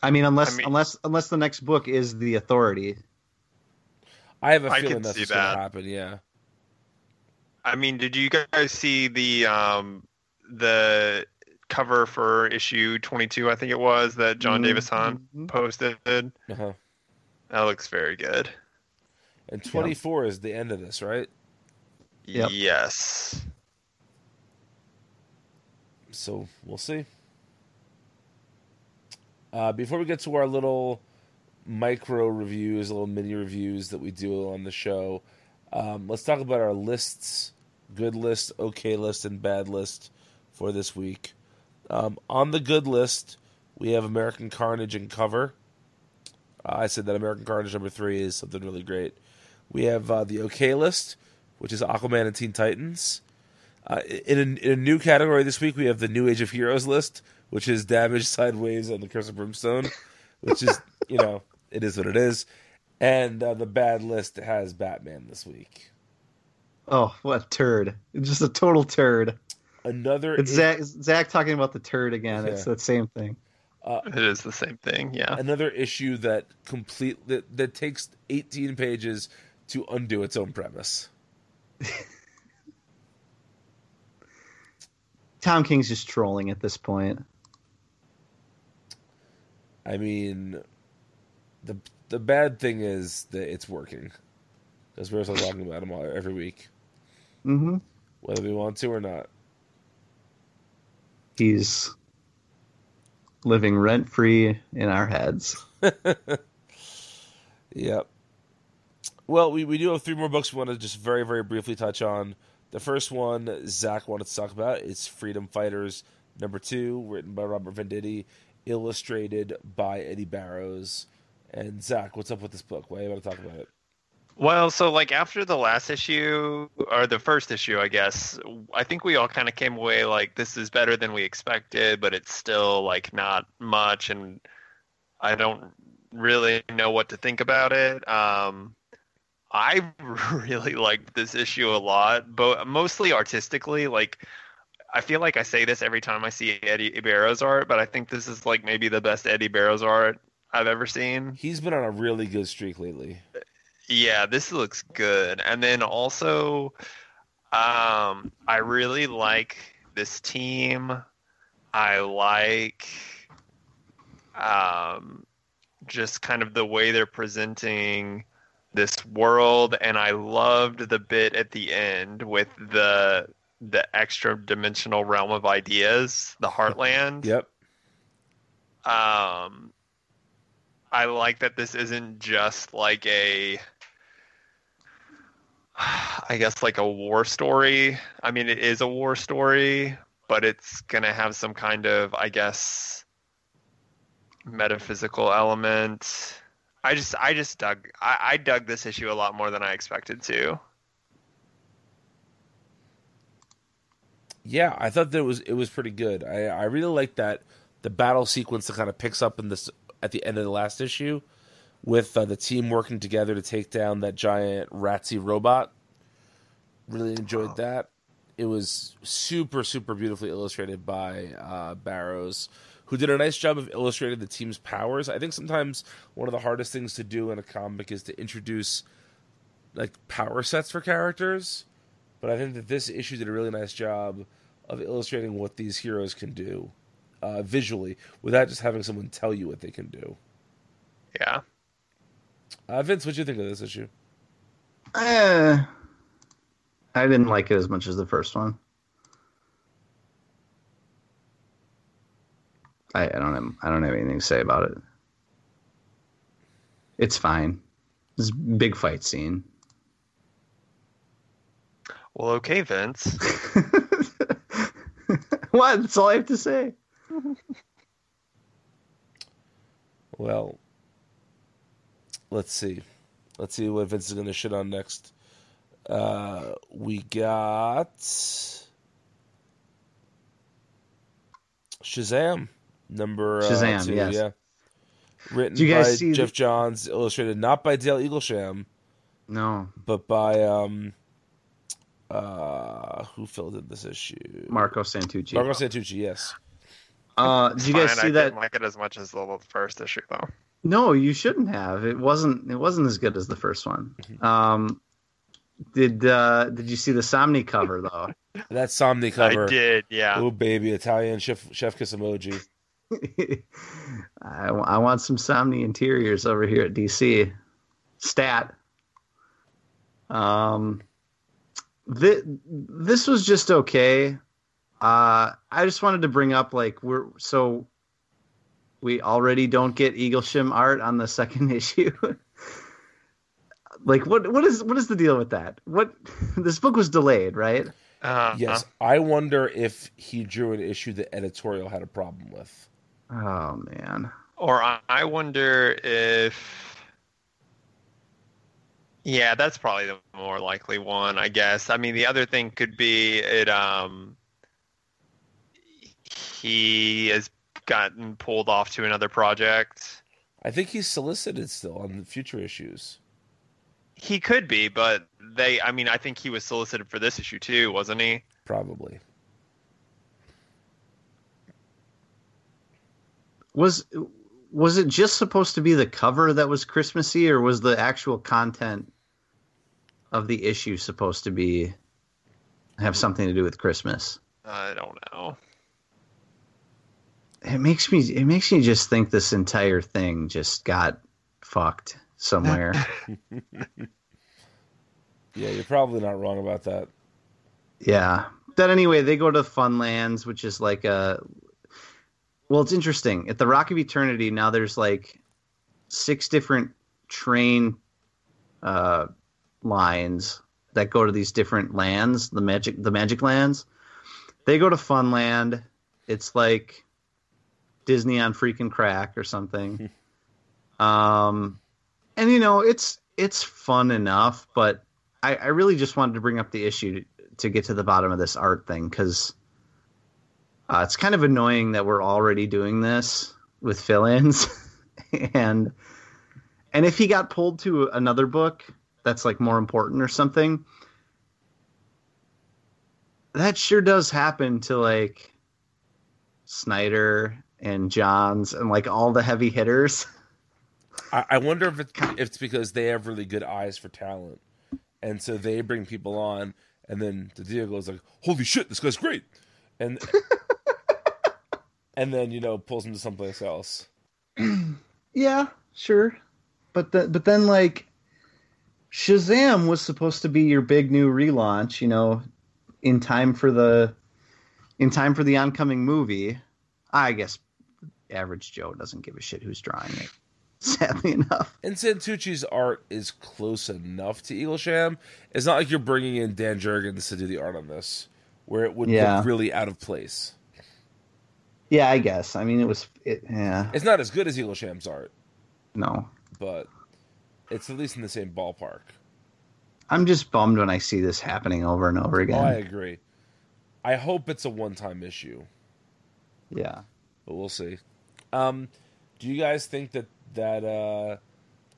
I mean unless I mean- unless unless the next book is the Authority. I have a feeling that's see going to happen. Yeah. I mean, did you guys see the um the cover for issue 22? I think it was that Jon Davis-Hunt Mhm. posted. Uh-huh. That looks very good. And 24 is the end of this, right? Yep. Yes. So we'll see. Uh, before we get to our little micro reviews, little mini reviews that we do on the show, um, let's talk about our lists good list, okay list, and bad list for this week. Um, on the good list, we have American Carnage and cover. Uh, I said that American Carnage number three is something really great. We have uh, the okay list, which is Aquaman and Teen Titans. Uh, in, a, in a new category this week, we have the New Age of Heroes list, which is Damage, Sideways, and the Curse of Brimstone, which is, you know, it is what it is. And uh, the bad list has Batman this week. Oh, what a turd! Just a total turd. Another It's Zach, Zach talking about the turd again. It's the same thing. It is the same thing. Yeah. another issue that complete that, that takes 18 pages to undo its own premise. Tom King's just trolling at this point. I mean, the the bad thing is that it's working because we're still talking about them all, every week, mm-hmm. whether we want to or not. He's living rent free in our heads. Yep. Well, we, we do have three more books we want to just very, very briefly touch on. The first one Zach wanted to talk about is Freedom Fighters number two, written by Robert Venditti, illustrated by Eddy Barrows. And Zach, what's up with this book? Why are you want to talk about it? Well, so like after the last issue or the first issue, I guess, I think we all kind of came away like this is better than we expected, but it's still like not much and I don't really know what to think about it. Um I really liked this issue a lot, but mostly artistically, like I feel like I say this every time I see Eddy Barrows art, but I think this is like maybe the best Eddy Barrows art I've ever seen. He's been on a really good streak lately. Yeah, this looks good. And then also, um, I really like this team. I like um, just kind of the way they're presenting this world, and I loved the bit at the end with the the extra dimensional realm of ideas, the Heartland. Yep. Um, I like that this isn't just like a, I guess like a war story. I mean, it is a war story, but it's gonna have some kind of, I guess, metaphysical element. I just, I just dug, I, I dug this issue a lot more than I expected to. Yeah, I thought that it was it was pretty good. I I really like that the battle sequence that kind of picks up in this at the end of the last issue with uh, the team working together to take down that giant ratsy robot. Really enjoyed that. It was super super beautifully illustrated by uh, Barrows, who did a nice job of illustrating the team's powers. I think sometimes one of the hardest things to do in a comic is to introduce like power sets for characters but I think that this issue did a really nice job of illustrating what these heroes can do uh, visually without just having someone tell you what they can do. Yeah. Uh, Vince, what do you think of this issue? Eh, I didn't like it as much as the first one. I, I don't have I don't have anything to say about it. It's fine. This big fight scene. Well, okay, Vince. what? That's all I have to say. Well, let's see. Let's see what Vince is going to shit on next. Uh, we got Shazam number uh, Shazam, two, yes. yeah. Written Do you guys by see Jeff the- Johns, illustrated not by Dale Eaglesham, No, but by um uh who filled in this issue? Marco Santucci. Marco Santucci, yes. uh, did you guys Fine, see I that? didn't like it as much as the first issue, though. No, you shouldn't have. It wasn't. It wasn't as good as the first one. Mm-hmm. Um, did uh, Did you see the Somni cover though? That Somni cover. I did, yeah. Oh baby, Italian chef chef kiss emoji. I, I want some Somni interiors over here at DC. Stat. Um, thi- this was just okay. Uh, I just wanted to bring up like we're so we already don't get Eaglesham art on the second issue. like what what is what is the deal with that? What this book was delayed, right? Uh, Yes, I wonder if he drew an issue that editorial had a problem with. Oh man. Or I- I wonder if. Yeah, that's probably the more likely one, I guess. I mean, the other thing could be it. Um, he has gotten pulled off to another project. I think he's solicited still on future issues. He could be, but they. I mean, I think he was solicited for this issue too, wasn't he? Probably. Was was it just supposed to be the cover that was Christmassy, or was the actual content of the issue supposed to be have something to do with Christmas? I don't know. It makes me it makes me just think this entire thing just got fucked somewhere. Yeah, you're probably not wrong about that. yeah. Then anyway, they go to Funlands, which is like a well, it's interesting. At the Rock of Eternity, now there's like six different train uh, lines that go to these different lands, the magic the magic lands. They go to Funland. It's like Disney on freaking crack or something. um, and you know, it's it's fun enough, but I, I really just wanted to bring up the issue to, to get to the bottom of this art thing because uh, it's kind of annoying that we're already doing this with fill-ins, and and if he got pulled to another book that's like more important or something, that sure does happen to like Snyder and Johns and like all the heavy hitters. I, I wonder if it's, if it's because they have really good eyes for talent, and so they bring people on, and then the deal goes like, "Holy shit, this guy's great," and and then you know pulls him to someplace else. Yeah, sure. But the, but then like Shazam was supposed to be your big new relaunch, you know, in time for the in time for the oncoming movie. I guess average Joe doesn't give a shit who's drawing it. Sadly enough. And Santucci's art is close enough to Eaglesham. It's not like you're bringing in Dan Jurgens to do the art on this, where it would Yeah. look really out of place. Yeah, I guess. I mean, it was it yeah. It's not as good as Eaglesham's art, No. but it's at least in the same ballpark. I'm just bummed when I see this happening over and over again. Oh, I agree. I hope it's a one-time issue, yeah. but we'll see. Um, do you guys think that that uh,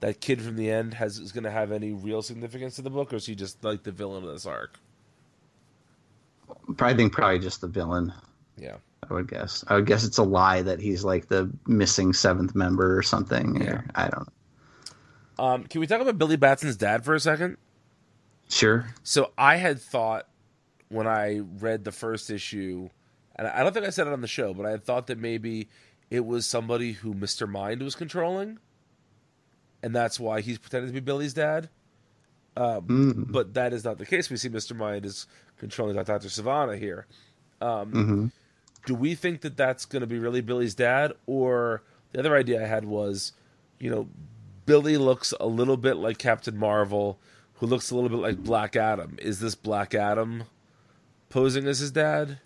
that kid from the end has is going to have any real significance to the book, or is he just like the villain of this arc? I think probably just the villain. Yeah. I would guess. I would guess it's a lie that he's like the missing seventh member or something. Yeah. Or, I don't know. Um, can we talk about Billy Batson's dad for a second? Sure. So I had thought when I read the first issue, and I don't think I said it on the show, but I had thought that maybe it was somebody who Mr. Mind was controlling, and that's why he's pretending to be Billy's dad. Um, Mm. But that is not the case. We see Mr. Mind is controlling Dr. Sivana here. Um, hmm do we think that that's going to be really Billy's dad? Or the other idea I had was, you know, Billy looks a little bit like Captain Marvel, who looks a little bit like Black Adam. Is this Black Adam posing as his dad?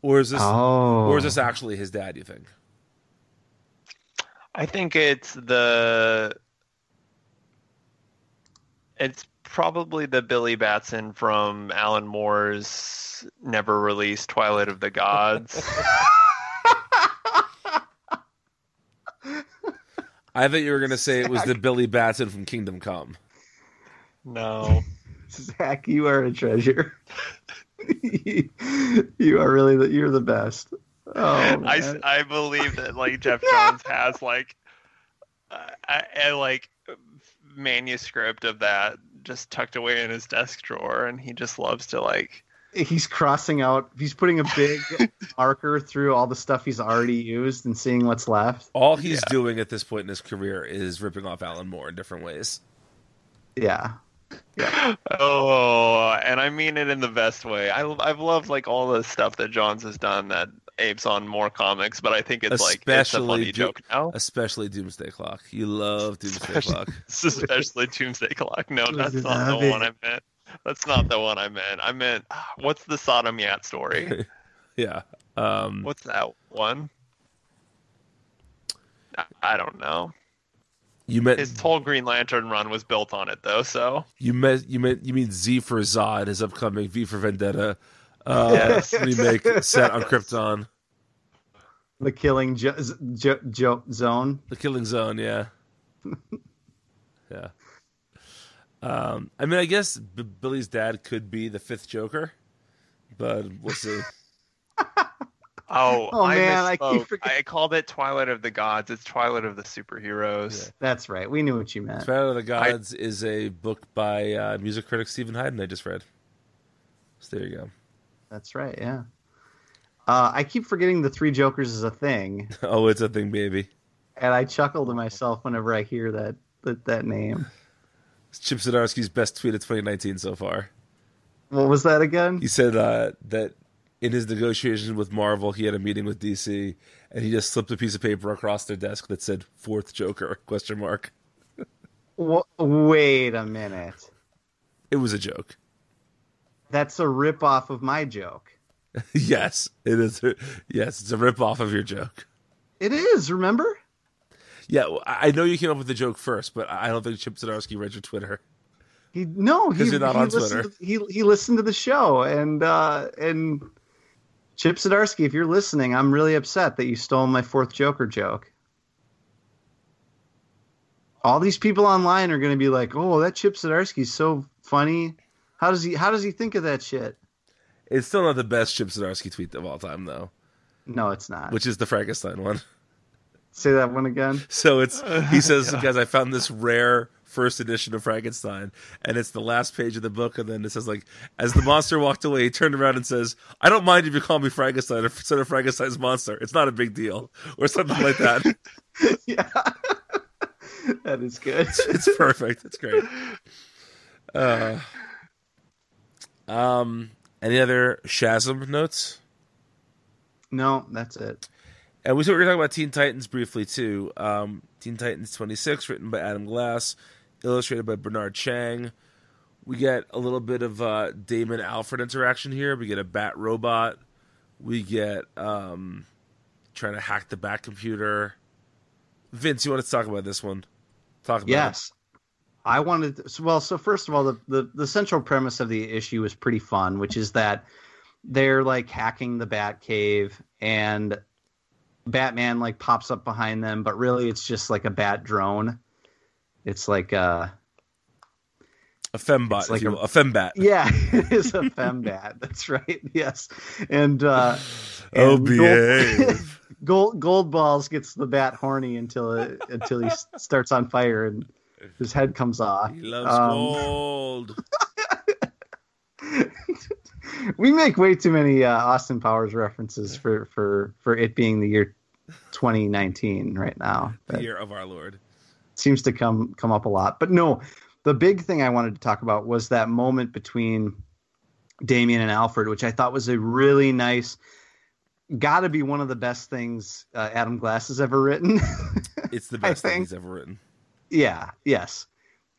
Or is this Oh. or is this actually his dad, you think? I think it's the. It's probably the Billy Batson from Alan Moore's never released Twilight of the Gods. I thought you were going to say it was the Billy Batson from Kingdom Come. no. Zach, you are a treasure. you are really the, you're the best. Oh, I, man. I believe that like Geoff Johns has like a, a, a like manuscript of that just tucked away in his desk drawer and he just loves to like he's crossing out. He's putting a big marker through all the stuff he's already used and seeing what's left. All he's Yeah. doing at this point in his career is ripping off Alan Moore in different ways. Yeah. Yeah, Oh, and I mean it in the best way. I I've loved like all the stuff that Johns has done that apes on more comics, but I think it's like it's a Especially funny do- joke now. Especially Doomsday Clock. You love Doomsday Clock. Especially Doomsday Clock. No, that's not the it. one I meant. That's not the one I meant. I meant what's the Sodam Yat story? Yeah. Um, What's that one? I- I don't know. you meant His whole Green Lantern run was built on it, though. So you meant you meant you mean Z for Zod, his upcoming V for Vendetta uh, Yes. remake set on Krypton, the killing jo- jo- jo- zone. the Killing Zone. Yeah. yeah. Um, I mean, I guess B- Billy's dad could be the fifth Joker, but we'll see. Oh, Oh, I man, I keep forget- I called it Twilight of the Gods. It's Twilight of the Superheroes. Yeah. That's right. We knew what you meant. Twilight of the Gods is a book by uh, music critic Steven Hyden. I just read. So there you go. That's right. Yeah. Uh, I keep forgetting the Three Jokers is a thing, Oh, it's a thing, baby. and I chuckle to myself whenever I hear that that, that name. It's Chip Zdarsky's best tweet of 2019 so far. What was that again? He said uh, that in his negotiations with Marvel, he had a meeting with DC, and he just slipped a piece of paper across their desk that said "Fourth Joker?" question mark. Wait a minute. It was a joke. That's a rip off of my joke. yes, it is. Yes, it's a rip off of your joke. It is. Remember? Yeah, I know you came up with the joke first, but I don't think Chip Zdarsky read your Twitter. He no. He you're not he on listened Twitter. To, he he listened to the show and uh and Chip Zdarsky, if you're listening, I'm really upset that you stole my fourth Joker joke. All these people online are going to be like, "Oh, that Chip Zdarsky's so funny. How does he how does he think of that shit?" It's still not the best Chip Zdarsky tweet of all time, though, No, it's not. which is the Frankenstein one. Say that one again. So it's he says, guys, I found this rare first edition of Frankenstein, and it's the last page of the book, and then it says like, as the monster walked away, he turned around and says, "I don't mind if you call me Frankenstein instead of Frankenstein's monster. It's not a big deal," or something like that. yeah. that is good. it's perfect. It's great. Uh, um, any other Shazam notes? no, that's it. And we were talking about Teen Titans briefly too. Um, Teen Titans 26, written by Adam Glass, illustrated by Bernard Chang. We get a little bit of uh, Damian Alfred interaction here. We get a Bat robot. We get um, trying to hack the Bat computer. Vince, you want to talk about this one? Talk about Yes. I wanted to, well, so first of all, the, the the central premise of the issue is pretty fun, which is that they're like hacking the Bat Cave and Batman like pops up behind them, but really it's just like a bat drone. It's like uh it. a fembot, like a- a fembat. yeah, it is a fembat. That's right. Yes. And uh Oh, and Gold, behave. Gold Gold Balls gets the bat horny until it, until he starts on fire and his head comes off. he loves Um, gold. we make way too many uh, Austin Powers references for for for it being the year 2019 right now. the year of our Lord. seems to come come up a lot. But no, the big thing I wanted to talk about was that moment between Damian and Alfred, which I thought was a really nice. Got to be one of the best things uh, Adam Glass has ever written. It's the best thing he's ever written. Yeah, yes.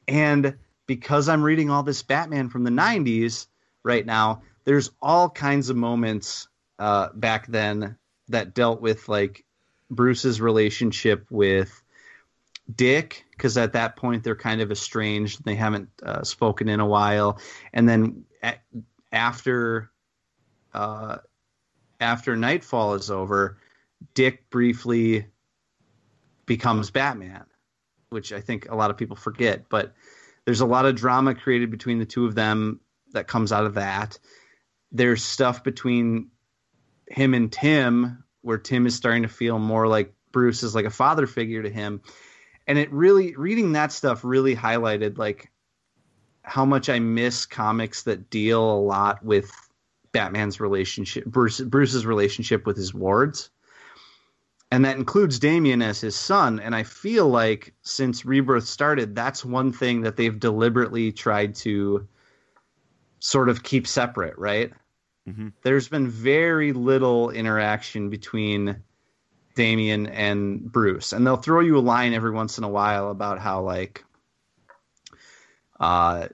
And because I'm reading all this Batman from the 90s right now, there's all kinds of moments uh, back then that dealt with like Bruce's relationship with Dick, because at that point they're kind of estranged. They haven't uh, spoken in a while. And then a- after uh, after Nightfall is over, Dick briefly becomes Batman which I think a lot of people forget. But there's a lot of drama created between the two of them that comes out of that. There's stuff between him and Tim where Tim is starting to feel more like Bruce is like a father figure to him. And it really reading that stuff really highlighted like how much I miss comics that deal a lot with Batman's relationship Bruce Bruce's relationship with his wards and that includes Damian as his son. And I feel like since Rebirth started, that's one thing that they've deliberately tried to sort of keep separate, right? Mhm. There's been very little interaction between Damian and Bruce, and they'll throw you a line every once in a while about how like, uh,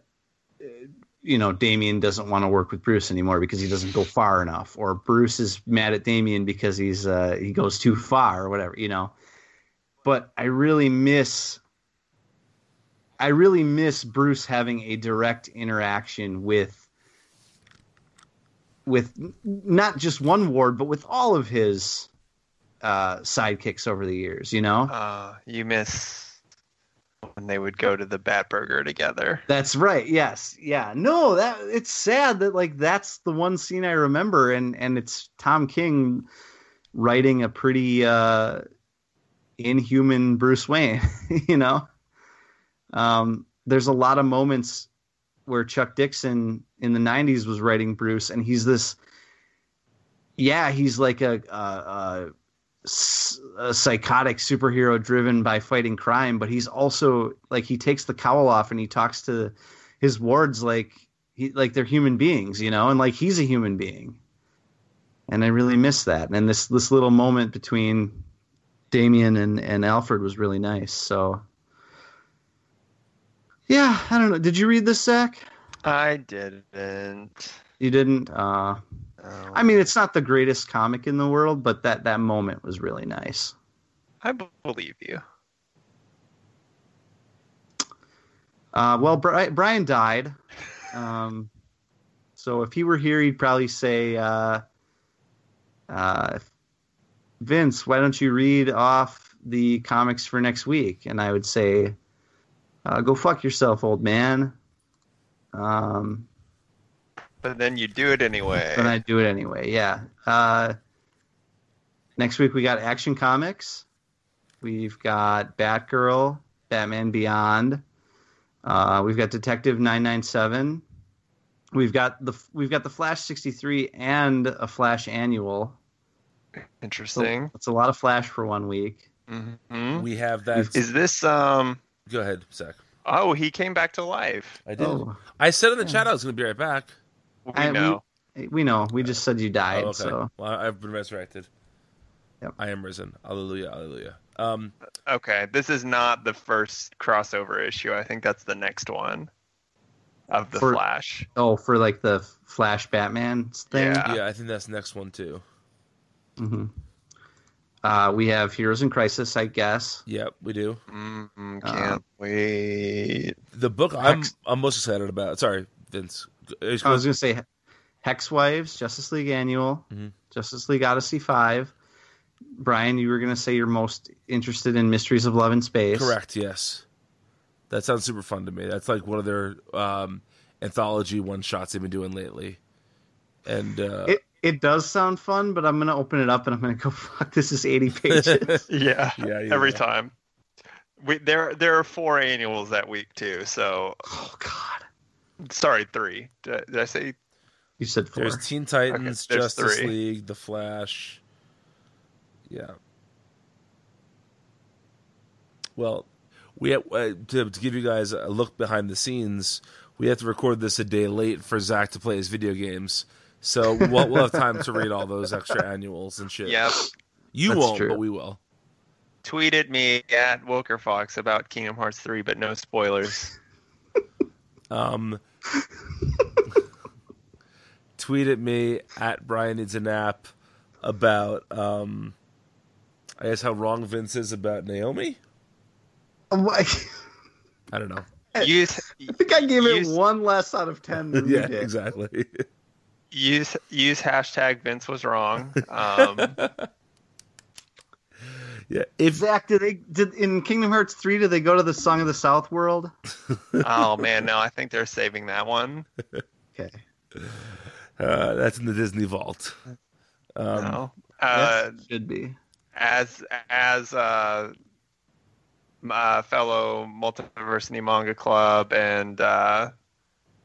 you know, Damian doesn't want to work with Bruce anymore because he doesn't go far enough, or Bruce is mad at Damian because he's uh, he goes too far, or whatever, you know. But I really miss, I really miss Bruce having a direct interaction with, with not just one ward, but with all of his uh, sidekicks over the years. You know, Uh, you miss when they would go to the Bat Burger together. That's right. Yes. Yeah. No, that it's sad that like that's the one scene I remember and and it's Tom King writing a pretty uh inhuman Bruce Wayne, you know. Um there's a lot of moments where Chuck Dixon in the 90s was writing Bruce and he's this yeah, he's like a, a, a a psychotic superhero driven by fighting crime, but he's also like he takes the cowl off and he talks to his wards like he like they're human beings, you know, and like he's a human being. And I really miss that. And this this little moment between Damian and, and Alfred was really nice. So yeah, I don't know. Did you read this, Zach? I didn't. You didn't? Uh Oh. I mean, it's not the greatest comic in the world, but that that moment was really nice. I believe you. Uh, well, Bri- Brian died, um, so if he were here, he'd probably say, uh, uh, "Vince, why don't you read off the comics for next week?" And I would say, uh, "Go fuck yourself, old man." Um, But then you do it anyway. But I do it anyway. Yeah. Uh, next week we got Action Comics. We've got Batgirl, Batman Beyond. Uh, we've got Detective Nine Nine Seven. We've got the we've got the Flash sixty three and a Flash annual. So Interesting. that's a lot of Flash for one week. hmm We have that. Is this um? Go ahead, Zach. Oh, he came back to life. I did. Oh, I said in the chat I was going to be right back. We I- know. we know. We just said you died. Oh, okay. So Well, I've been resurrected. Yep. I am risen. Alleluia, alleluia. Um, Okay, this is not the first crossover issue. I think that's the next one of the For- Flash. oh, for like the Flash Batman thing. Yeah. yeah, I think that's the next one too. hmm Uh, we have Heroes in Crisis, I guess. Yep, we do. Mm, Uh, can't wait. The book I'm I'm most excited about. Sorry, Vince. I was going to say Hex Wives, Justice League Annual, Mhm. Justice League Odyssey 5. Brian, you were going to say you're most interested in Mysteries of Love and Space. Correct. Yes, that sounds super fun to me. That's like one of their um, anthology one shots they've been doing lately. And uh, It it does sound fun, but I'm going to open it up and I'm going to go, fuck, this is 80 pages. Yeah, Yeah, yeah, every yeah. time. We there there are four annuals that week too. So oh, God. Sorry, three. Did, I- did I say? You said four. there's Teen Titans, Okay, there's Justice three. League, The Flash. Yeah. Well, we have, uh, to, to give you guys a look behind the scenes. We have to record this a day late for Zach to play his video games, so we'll, we'll have time to read all those extra annuals and shit. Yep. you That's won't, true. but we will. Tweeted me at Wilker Fox about Kingdom Hearts three, but no spoilers. Um, tweet at me at Brian needs a nap about um, I guess how wrong Vince is about Naomi. Oh, my- I don't know. use I think I gave it Use- one less out of 10 than yeah, did. exactly. use use hashtag Vince was wrong. Um, yeah, if Zach, did they did in Kingdom Hearts 3 did they go to the Song of the South world? oh man, no, I think they're saving that one. Okay. uh, that's in the Disney vault. Um, no, uh, yes, should be. as as uh, my fellow Multiversity Manga Club and uh,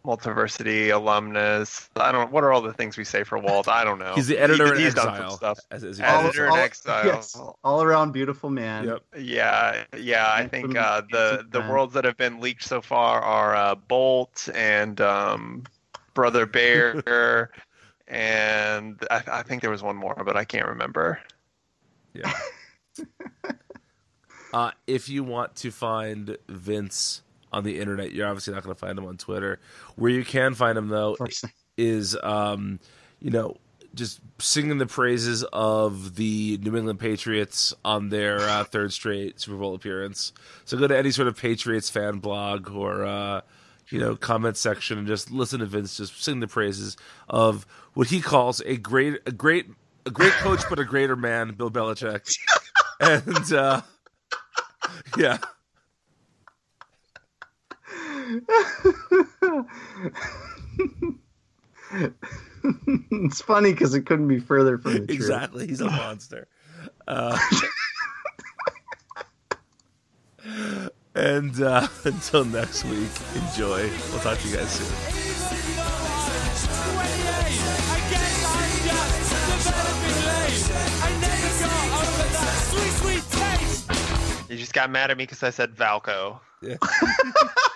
Multiversity alumnus. I don't. What are all the things we say for Walt? I don't know. He's the editor He- in he's done some exile. stuff. As, as he All- Editor himself. in exile. Yes, all around beautiful man. Yep. Yeah, yeah. I think uh, the the the worlds that have been leaked so far are uh, Bolt and um, Brother Bear, and I, I think there was one more, but I can't remember. Yeah. uh, if you want to find Vince on the internet, you're obviously not going to find him on Twitter. Where you can find him though is, um, you know, just singing the praises of the New England Patriots on their uh, third straight Super Bowl appearance. So go to any sort of Patriots fan blog or. Uh, you know, comment section and just listen to Vince just sing the praises of what he calls a great, a great, a great coach, but a greater man, Bill Belichick. and uh, yeah, it's funny because it couldn't be further from the truth. Exactly. He's a monster. Uh, and uh, until next week, enjoy. We'll talk to you guys soon. Even though I'm 28, I guess I'm just developing late. I never got over that sweet, sweet taste. You just got mad at me because I said Valco. Yeah.